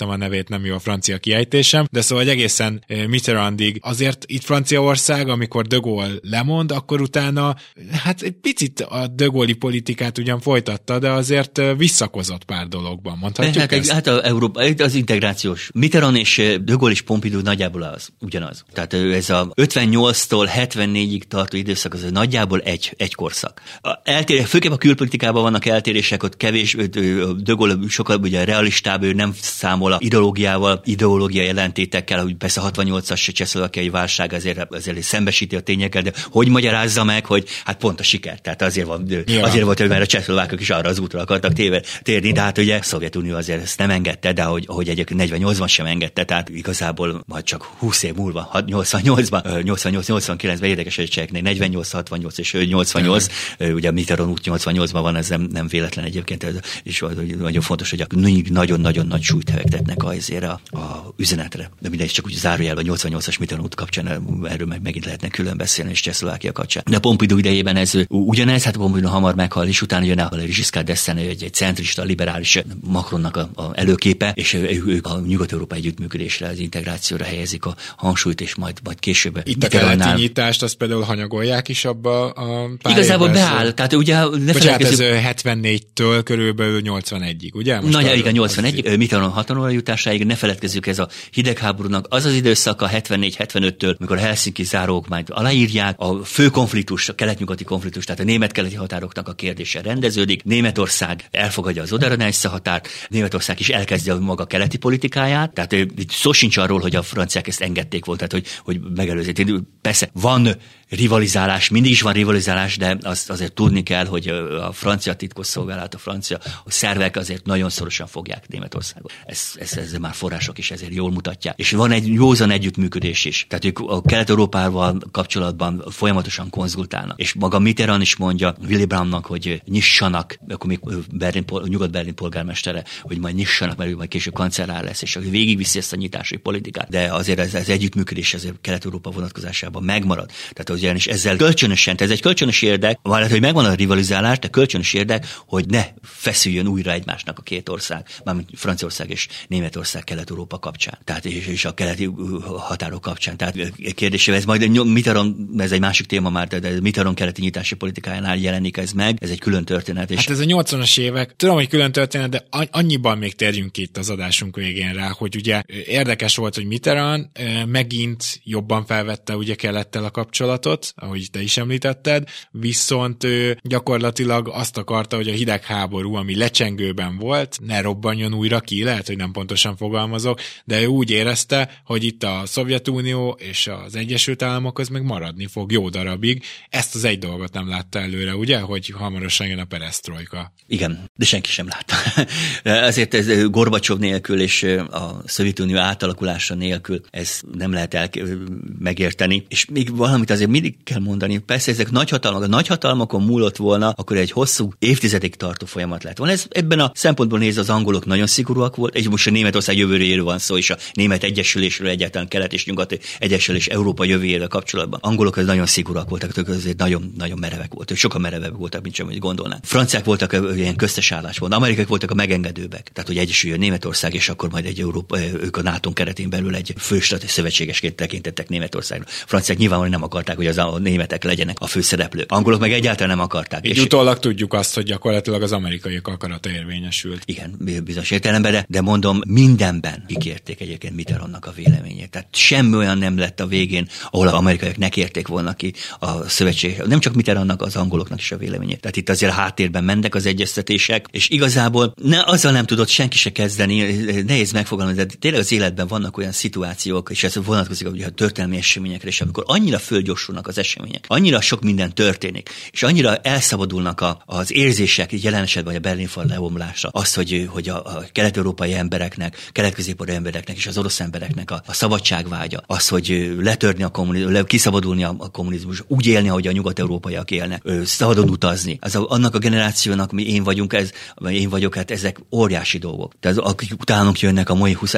B: lemészároltam a nevét, nem jó a francia kiejtésem, de szóval egészen Mitterrandig azért itt Franciaország, amikor De Gaulle lemond, akkor utána hát egy picit a De Gaulle politikát ugyan folytatta, de azért visszakozott pár dologban, mondhatjuk
C: hát, ezt? Hát a Európa, az integrációs. Mitterrand és De Gaulle és Pompidou nagyjából az, ugyanaz. Tehát ez a 58-tól 74-ig tartó időszak, az nagyjából egy, egy korszak. Eltér, főképp a külpolitikában vannak eltérések, ott kevés, De Gaulle sokkal ugye realistább, ő nem számol a ideológiával, ideológia jelentétekkel, hogy persze a 68-as csehszlovakiai válság azért, azért szembesíti a tényekkel, de hogy magyarázza meg, hogy hát pont a siker. Tehát azért, van, ja. azért volt, hogy mert a csehszlovákok is arra az útra akartak téve, térni, de hát ugye a Szovjetunió azért ezt nem engedte, de hogy, hogy egyébként 48-ban sem engedte, tehát igazából majd csak 20 év múlva, 88-ban, 88-89-ben érdekes, hogy cseheknél 48, 68 és 88, ja. ugye Mitterrand út 88-ban van, ez nem, nem véletlen egyébként, és nagyon fontos, hogy nagyon-nagyon nagy súlyt fektetnek azért a, a üzenetre. De mindegy, csak úgy zárójelben 88-as Mitterrand út kapcsán erről meg megint lehetne külön beszélni, és Csehszlovákia kapcsán. De Pompidou idejében ez ugyanez, hát Pompidou hamar meghal, és utána jön a Giscard d'Estaing, egy, egy centrista, liberális Macronnak a, a előképe, és ők a nyugat-európai együttműködésre, az integrációra helyezik a hangsúlyt, és majd, majd később.
B: Itt a keleti nyitást, azt például hanyagolják is abba a
C: Igazából beáll, tehát ugye
B: ne Bocsánat, ez 74-től körülbelül 81-ig, ugye?
C: Most Nagy, igen, 81, Mitterrand hatalomra jutásáig, ne feledkezzük, ez a hidegháborúnak az az időszaka 74-75-től, amikor a Helsinki majd aláírják, a fő konfliktus, a kelet-nyugati konfliktus, tehát a német-keleti határoknak a kérdése rendeződik, Németország elfogadja az Oder-Neisse határt, Németország is elkezdje a maga keleti politikáját, tehát itt szó sincs arról, hogy a franciák ezt engedték volt, tehát hogy, hogy megelőzik. Persze van rivalizálás, mindig is van rivalizálás, de azt azért tudni kell, hogy a francia titkosszolgálat, a francia a szervek azért nagyon szorosan fogják Németországot. Ez, ez, ez már források is ezért jól mutatják. És van egy józan együttműködés is. Tehát ők a Kelet-Európával kapcsolatban folyamatosan konzultálnak. És maga Mitterrand is mondja Willy Brandtnak, hogy nyissanak, akkor még Berlin, Nyugat-Berlin polgármestere, hogy majd nyissanak, mert ő majd később kancellár lesz, és végigviszi ezt a nyitási politikát. De azért ez, ez együttműködés azért Kelet-Európa vonatkozásában megmarad. Tehát az ugyanis ezzel kölcsönösen, ez egy kölcsönös érdek, mert hogy megvan a rivalizálás, de kölcsönös érdek, hogy ne feszüljön újra egymásnak a két ország, mármint Franciaország és Németország Kelet-Európa kapcsán, tehát és, és a keleti határok kapcsán. Tehát kérdésével ez majd Mitterrand, ez egy másik téma már, de Mitterrand keleti nyitási politikájánál jelenik ez meg, ez egy külön történet.
B: És... Hát ez a 80-as évek, tudom, hogy külön történet, de annyiban még térjünk itt az adásunk végén rá, hogy ugye érdekes volt, hogy Mitterrand megint jobban felvette ugye kelettel a kapcsolatot, ahogy te is említetted, viszont ő gyakorlatilag azt akarta, hogy a hidegháború, ami lecsengőben volt, ne robbanjon újra ki, lehet, hogy nem pontosan fogalmazok, de ő úgy érezte, hogy itt a Szovjetunió és az Egyesült Államok az meg maradni fog jó darabig. Ezt az egy dolgot nem látta előre, ugye, hogy hamarosan jön a perestroika.
C: Igen, de senki sem látta. Ezért ez Gorbacsov nélkül és a Szovjetunió átalakulása nélkül ez nem lehet el megérteni. És még valamit azért mindig kell mondani, persze ezek nagyhatalmak, a nagyhatalmakon múlott volna, akkor egy hosszú évtizedig tartó folyamat lett volna. Ez ebben a szempontból néz az angolok nagyon szigorúak volt, és most a Németország jövőjéről van szó, és a német egyesülésről egyáltalán kelet és nyugat egyesülés Európa jövőjével kapcsolatban. Angolok az nagyon szigorúak voltak, ők azért nagyon, nagyon merevek voltak, sokkal merevek voltak, mint sem, hogy gondolnánk. Franciák voltak ilyen köztes állásban, amerikai voltak a megengedőbbek. Tehát, hogy egyesüljön Németország, és akkor majd egy Európa, ők a NATO keretén belül egy főstat szövetségesként tekintettek Németországra. Franciák nyilvánvalóan nem akarták, hogy az a németek legyenek a főszereplők. Angolok meg egyáltalán nem akarták.
B: Így és utólag tudjuk azt, hogy gyakorlatilag az amerikaiak akarata érvényesült.
C: Igen, bizonyos értelemben, de, de mondom, mindenben kikérték egyébként Mitterrandnak a véleményét. Tehát semmi olyan nem lett a végén, ahol az amerikaiak ne kérték volna ki a szövetség. Nem csak Mitterrandnak, az angoloknak is a véleményét. Tehát itt azért a háttérben mentek az egyeztetések, és igazából ne, azzal nem tudott senki se kezdeni, nehéz megfogalmazni, de tényleg az életben vannak olyan szituációk, és ez vonatkozik a történelmi eseményekre, és amikor annyira fölgyorsulnak az események, annyira sok minden történik, és annyira elszabadulnak a, az érzések, jelen esetben a Berlin fal leomlása, az, hogy, hogy a, a kelet-európai embereknek, kelet embereknek és az orosz embereknek a, a szabadságvágya, az, hogy letörni a kommunizmus, kiszabadulni a, a kommunizmus, úgy élni, ahogy a nyugat-európaiak élnek, szabadon utazni. Az a, annak a generációnak, mi én vagyunk, ez, én vagyok, hát ezek óriási dolgok. Tehát akik utánunk jönnek a mai 20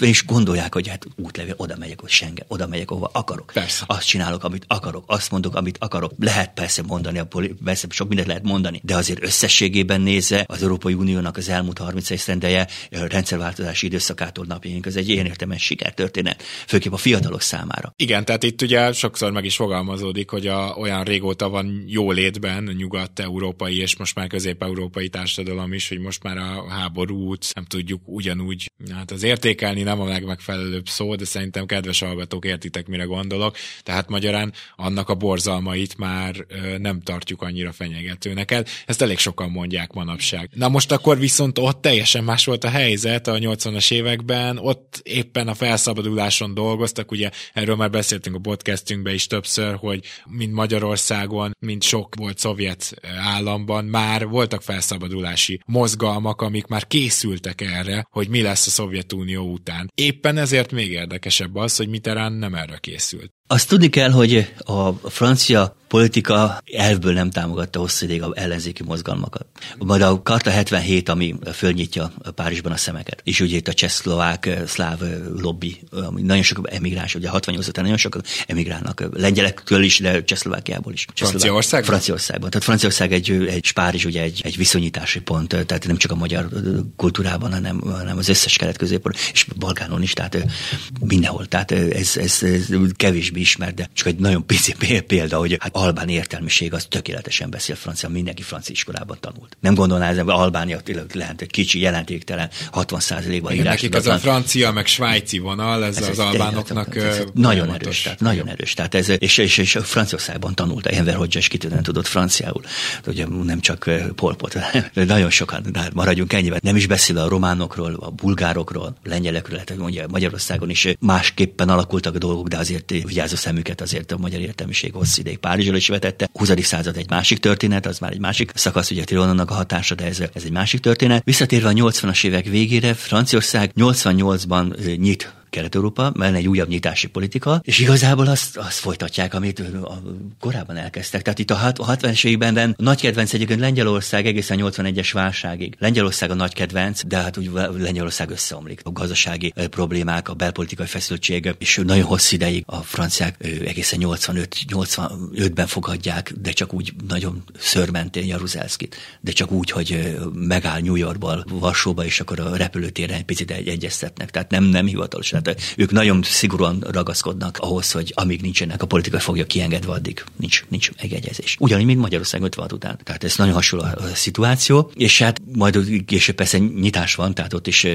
C: és gondolják, hogy hát útlevél, oda megyek, hogy Schengen, oda megyek, ahova akarok.
B: Persze.
C: Azt csinálok, amit akarok, azt mondok, amit akarok. Lehet persze mondani, a poli- persze sok mindent lehet mondani, de azért összességében nézve az Európai Uniónak az elmúlt 30 esztendeje rendszerváltozási időszakától napjaink az egy ilyen értelmes sikertörténet, főképp a fiatalok számára.
B: Igen, tehát itt ugye sokszor meg is fogalmazódik, hogy a, olyan régóta van jólétben nyugat-európai és most már közép-európai társadalom is, hogy most már a háborút nem tudjuk ugyanúgy, hát az értékelni nem a legmegfelelőbb szó, de szerintem kedves hallgatók értitek, mire gondolok. Tehát magyarán annak a borzalmait már nem tartjuk annyira fenyegetőnek. Ezt elég sokan mondják manapság. Na most akkor viszont ott teljesen más volt a helyzet a 80-as években, ott éppen a felszabaduláson dolgoztak, ugye erről már beszéltünk a podcastünkben is többször, hogy mind Magyarországon, mind sok volt szovjet államban már voltak felszabadulási mozgalmak, amik már készültek erre, hogy mi lesz a Szovjetunió után. Éppen ezért még érdekesebb az, hogy Mitterrand nem erre készült.
C: Azt tudni kell, hogy a francia politika elvből nem támogatta hosszú ideig a ellenzéki mozgalmakat. Majd a Karta 77, ami fölnyitja Párizsban a szemeket, és ugye itt a csehszlovák, szláv lobby, ami nagyon sok emigráns, ugye 68 után nagyon sokan emigrálnak, lengyelektől is, de Csehszlovákiából is.
B: Franciaországban?
C: Franciaországban. Tehát Franciaország egy, egy Párizs ugye egy, egy viszonyítási pont, tehát nem csak a magyar kultúrában, hanem, hanem az összes kelet középor és Balkánon is, tehát mindenhol. Tehát ez, ez, ez kevésbé ismert, de csak egy nagyon pici példa, hogy hát albán értelmiség az tökéletesen beszél francia, mindenki francia iskolában tanult. Nem gondolná ezen, hogy Albánia lehet egy kicsi, jelentéktelen, 60 ban írás.
B: Nekik az a francia, meg svájci vonal, ez, ez az albánoknak ez, ez
C: nagyon erős, tehát nagyon erős. Tehát ez, és, és, és Franciaországban tanult, Enver Hodzsa is kitűnően tudott franciául. Ugye nem csak Polpot, de nagyon sokan, de hát maradjunk ennyiben. Nem is beszél a románokról, a bulgárokról, a lengyelekről, lehet, hogy mondja, Magyarországon is másképpen alakultak a dolgok, de azért vigyázó szemüket azért a magyar értelmiség hosszú ideig Párizs Párizsról is vetette. 20. század egy másik történet, az már egy másik szakasz, ugye Trianonnak a hatása, de ez, ez egy másik történet. Visszatérve a 80-as évek végére, Franciaország 88-ban nyit Kelet-Európa, mert egy újabb nyitási politika, és igazából azt, azt folytatják, amit korábban elkezdtek. Tehát itt a 60-es években a nagy kedvenc egyébként Lengyelország egészen 81-es válságig. Lengyelország a nagy kedvenc, de hát úgy Lengyelország összeomlik. A gazdasági problémák, a belpolitikai feszültség, és nagyon hosszú ideig a franciák egészen 85, 85-ben fogadják, de csak úgy nagyon szörmentén Jaruzelszkit, de csak úgy, hogy megáll New Yorkból, Varsóba, és akkor a repülőtéren egy picit egy egyeztetnek. Tehát nem, nem hivatalos Tehát ők nagyon szigorúan ragaszkodnak ahhoz, hogy amíg nincsenek a politikai fogja kiengedve, addig nincs, nincs megegyezés. Ugyanígy, mint Magyarország 56 után. Tehát ez nagyon hasonló a szituáció, és hát majd később persze nyitás van, tehát ott is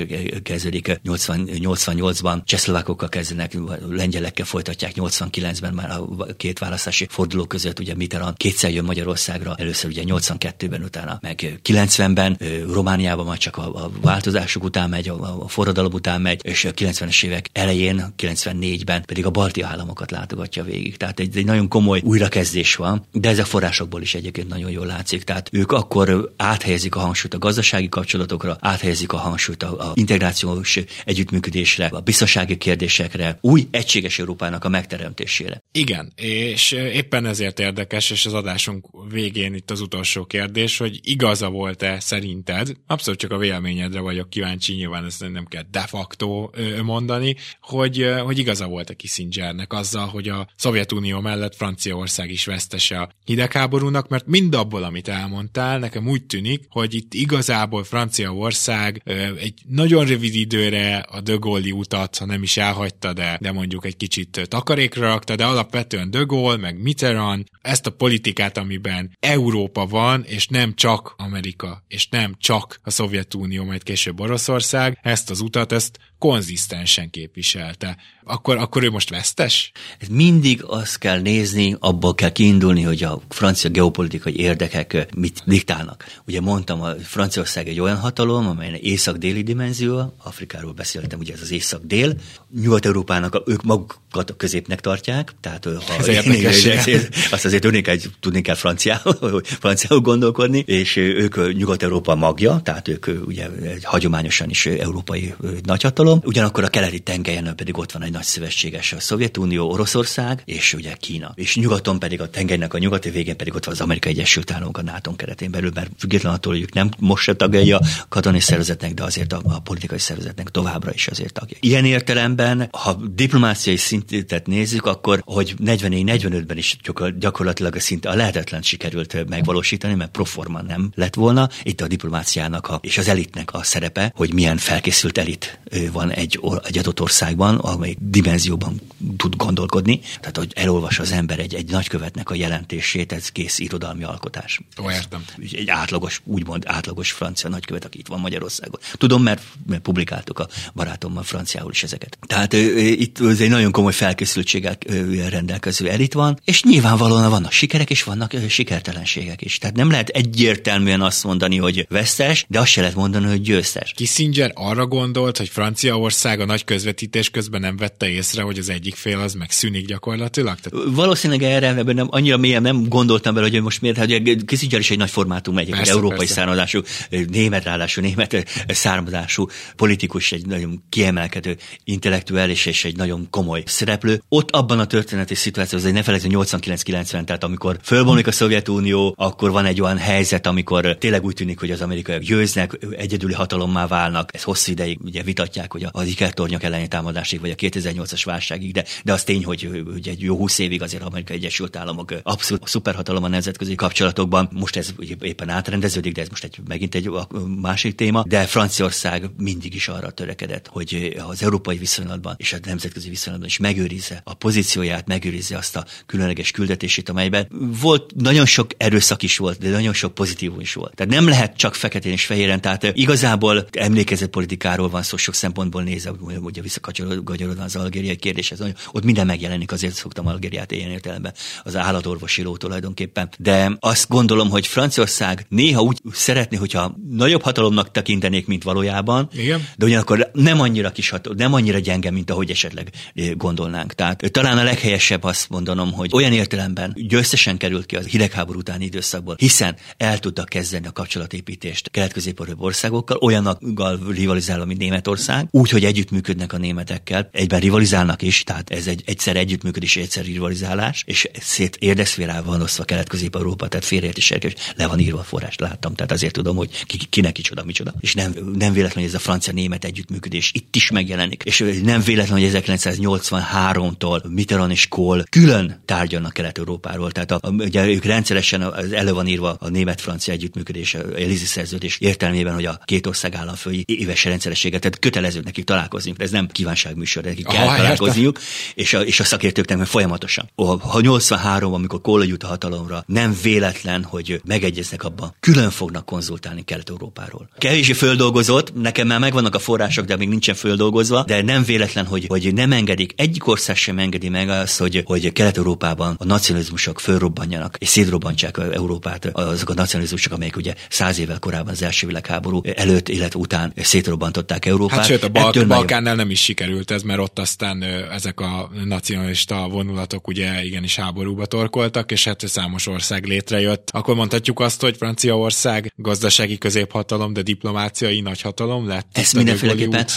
C: kezdődik 80, 88-ban, csehszlovákokkal kezdenek, lengyelekkel folytatják 89-ben már a két választási forduló között, ugye Mitterrand kétszer jön Magyarországra, először ugye 82-ben, utána meg 90-ben, Romániában majd csak a, a változások után megy, a, a forradalom után megy, és a 90-es évek elején, 94-ben pedig a balti államokat látogatja végig. Tehát egy, egy nagyon komoly újrakezdés van, de ez a forrásokból is egyébként nagyon jól látszik. Tehát ők akkor áthelyezik a hangsúlyt a gazdasági kapcsolatokra, áthelyezik a hangsúlyt a, a integrációs együttműködésre, a biztonsági kérdésekre, új egységes Európának a megteremtésére.
B: Igen, és éppen ezért érdekes, és az adásunk végén itt az utolsó kérdés, hogy igaza volt-e szerinted, abszolút csak a véleményedre vagyok kíváncsi, nyilván ezt nem kell de facto mondani, hogy, hogy igaza volt-e Kissingernek azzal, hogy a Szovjetunió mellett Franciaország is vesztese a hidegháborúnak, mert mind abból, amit elmondtál, nekem úgy tűnik, hogy itt igazából Franciaország egy nagyon rövid időre a Gaulle utat, ha nem is elhagyta, de, de mondjuk egy kicsit takarékra rakta, de alapvetően Gaulle, meg Mitterrand ezt a politikát, amiben Európa van, és nem csak Amerika, és nem csak a Szovjetunió, majd később Oroszország, ezt az utat, ezt konzisztensen képviselte. Akkor, akkor ő most vesztes?
C: Mindig azt kell nézni, abból kell kiindulni, hogy a francia geopolitikai érdekek mit diktálnak. Ugye mondtam, a Franciaország egy olyan hatalom, amely észak-déli dimenzió, Afrikáról beszéltem, ugye ez az észak-dél, Nyugat-Európának ők magukat a középnek tartják, tehát ha
B: ez érdekes,
C: azt azért tudni kell, tudni kell franciául, franciául gondolkodni, és ők Nyugat-Európa magja, tehát ők ugye hagyományosan is európai nagyhatalom, ugyanakkor a keleti tengelyen pedig ott van egy nagy szövetséges, a Szovjetunió, Oroszország és ugye Kína. És nyugaton pedig a tengernek a nyugati végén pedig ott van az Amerikai Egyesült Államok a NATO keretén belül, mert független attól, hogy ők nem most se tagjai a katonai szervezetnek, de azért a, a politikai szervezetnek továbbra is azért tagja. Ilyen értelemben, ha diplomáciai szintet nézzük, akkor hogy 44-45-ben is gyakorlatilag a szinte a lehetetlen sikerült megvalósítani, mert proforma nem lett volna. Itt a diplomáciának a, és az elitnek a szerepe, hogy milyen felkészült elit van egy, egy adott országban, amely dimenzióban tud gondolkodni. Tehát, hogy elolvas az ember egy, egy nagykövetnek a jelentését, ez kész irodalmi alkotás.
B: Ó, értem.
C: Egy átlagos, úgymond átlagos francia nagykövet, aki itt van Magyarországon. Tudom, mert, mert publikáltuk a barátommal franciául is ezeket. Tehát itt ez egy nagyon komoly felkészültséggel rendelkező elit van, és nyilvánvalóan vannak sikerek, és vannak sikertelenségek is. Tehát nem lehet egyértelműen azt mondani, hogy vesztes, de azt se lehet mondani, hogy győztes.
B: Kissinger arra gondolt, hogy Franciaország a nagy közvetítés közben nem vette észre, hogy az egyik fél az megszűnik gyakorlatilag?
C: Tehát... Valószínűleg erre nem, annyira mélyen nem gondoltam bele, hogy most miért, hogy Kissinger is egy nagy formátum, egy persze, európai persze. származású, német ráadású, német származású politikus, egy nagyon kiemelkedő intellektuális és egy nagyon komoly szereplő. Ott abban a történeti szituációban, ne felejtsd, 89-90, tehát amikor fölbomlik a Szovjetunió, akkor van egy olyan helyzet, amikor tényleg úgy tűnik, hogy az amerikaiak győznek, egyedüli hatalommá válnak. Ez hosszú ideig ugye vitatják, hogy az ikertornyok elleni támadásig, vagy a 2008-as válságig, de, de az tény, hogy, hogy egy jó húsz évig azért Amerika Egyesült Államok abszolút szuperhatalom a nemzetközi kapcsolatokban. Most ez éppen átrendeződik, de ez most egy, megint egy másik téma. De Franciaország mindig is arra törekedett, hogy az európai viszonylatban és a nemzetközi viszonylatban is megőrizze a pozícióját, megőrizze azt a különleges küldetését, amelyben volt nagyon sok erőszak is volt, de nagyon sok pozitívum is volt. Tehát nem lehet csak feketén és fehéren, tehát igazából emlékezett politikáról van szó sok szempontból nézve, ugye visszakacsarodva az algériai kérdéshez, ott minden megjelenik, azért szoktam Algériát ilyen értelemben, az állatorvosi ló tulajdonképpen. De azt gondolom, hogy Franciaország néha úgy szeretné, hogyha nagyobb hatalomnak tekintenék, mint valójában,
B: Igen.
C: de ugyanakkor nem annyira kis hatalom, nem annyira gyenge, mint ahogy esetleg gondolnánk. Tehát talán a leghelyesebb azt mondanom, hogy olyan értelemben győztesen került ki a hidegháború utáni időszakból, hiszen el tudtak kezdeni a kapcsolatépítést kelet-közép országokkal, olyanokkal rivalizálva, mint Németország, úgy, hogy együttműködnek a németekkel, egyben ebben rivalizálnak is, tehát ez egy egyszer együttműködés, egyszer rivalizálás, és szét érdeszférával van osztva Kelet-Közép-Európa, tehát félreértések, és le van írva a forrást, láttam, tehát azért tudom, hogy ki, kinek kicsoda, micsoda. És nem, nem véletlen, hogy ez a francia-német együttműködés itt is megjelenik. És nem véletlen, hogy 1983-tól Mitterrand és Kohl külön tárgyalnak Kelet-Európáról. Tehát a, ugye ők rendszeresen az elő van írva a német-francia együttműködés, a Elizi szerződés értelmében, hogy a két ország államfői éves rendszerességet, tehát kötelező nekik találkozni. Ez nem kívánságműsor, nekik kell Aha, találkozniuk, és a, és a szakértőknek folyamatosan. A, a 83 amikor Kohl jut a hatalomra, nem véletlen, hogy megegyeznek abban, külön fognak konzultálni Kelet-Európáról. Kevésbé földolgozott, nekem már megvannak a források, de még nincsen földolgozva, de nem véletlen, hogy, hogy nem engedik, egyik ország sem engedi meg azt, hogy, hogy Kelet-Európában a nacionalizmusok fölrobbanjanak és szétrobbantsák Európát, azok a nacionalizmusok, amelyek ugye száz évvel korábban az első világháború előtt, illetve után szétrobbantották Európát. Hát
B: sőt, a Balk- Balkánnál nem is sikerült ez, mert ott aztán ezek a nacionalista vonulatok ugye igenis háborúba torkoltak, és hát számos ország létrejött. Akkor mondhatjuk azt, hogy Franciaország gazdasági középhatalom, de diplomáciai nagyhatalom lett.
C: Ez mindenféleképpen.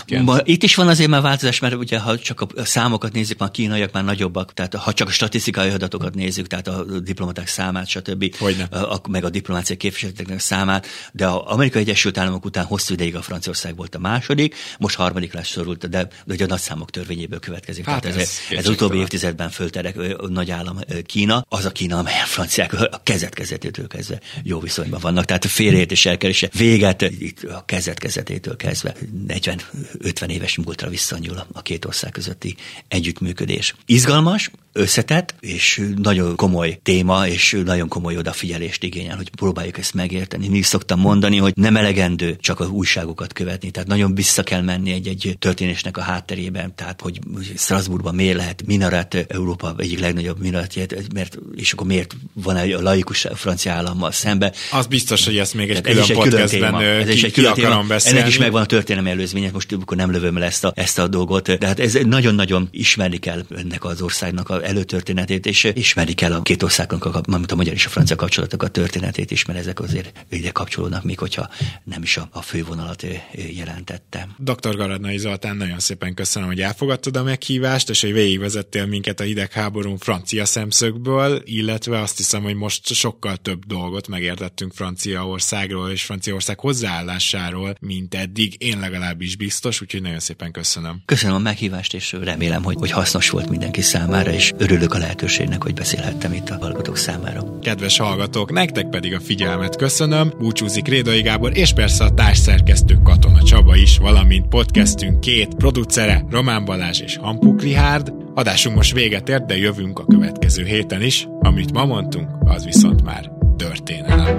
C: Itt is van azért már változás, mert ugye ha csak a számokat nézzük, már kínaiak már nagyobbak, tehát ha csak a statisztikai adatokat nézzük, tehát a diplomaták számát, stb. A, meg a diplomáciai képviseleteknek számát, de az Amerikai Egyesült Államok után hosszú ideig a Franciaország volt a második, most harmadik lesz sorult, de, de ugye a nagyszámok törvényéből következik. Hát tehát ez, ez, ez az utóbbi évtizedben fölterek nagy állam Kína, az a Kína, amely a franciák a kezet kezetétől kezdve jó viszonyban vannak. Tehát a félreértés elkerülése véget itt a kezet kezetétől kezdve 40-50 éves múltra visszanyúl a két ország közötti együttműködés. Izgalmas, összetett, és nagyon komoly téma, és nagyon komoly odafigyelést igényel, hogy próbáljuk ezt megérteni. Mi is szoktam mondani, hogy nem elegendő csak a újságokat követni, tehát nagyon vissza kell menni egy-egy történésnek a hátterében, tehát hogy Strasbourgban miért lehet minaret Európa egyik legnagyobb minaretjét, mert és akkor miért van egy a laikus francia állammal szembe.
B: Az biztos, hogy ezt még egy külön podcastben külön téma. Ez ki, egy külön téma.
C: Beszélni. Ennek is megvan a történelmi előzménye, most akkor nem lövöm el ezt a, ezt a dolgot, de hát ez nagyon-nagyon ismerni kell ennek az országnak a előtörténetét, és ismeri kell a két országnak, a, a magyar és a francia kapcsolatok a történetét is, mert ezek azért ide kapcsolódnak, még hogyha nem is a, a fővonalat jelentette.
B: Dr. Garadnai Zoltán, nagyon szépen köszönöm, hogy elfogadtad a meghívást, és hogy végigvezettél minket a hidegháborún francia szemszögből, illetve azt hiszem, hogy most sokkal több dolgot megértettünk Franciaországról és Franciaország hozzáállásáról, mint eddig. Én legalábbis biztos, úgyhogy nagyon szépen köszönöm.
C: Köszönöm a meghívást, és remélem, hogy, hogy hasznos volt mindenki számára, és örülök a lehetőségnek, hogy beszélhettem itt a hallgatók számára.
B: Kedves hallgatók, nektek pedig a figyelmet köszönöm. Búcsúzik Rédai Gábor, és persze a társszerkesztő Katona Csaba is, valamint podcastünk két producere, Román Balázs és Hampuk Rihárd. Adásunk most véget ért, de jövünk a következő héten is. Amit ma mondtunk, az viszont már történelem.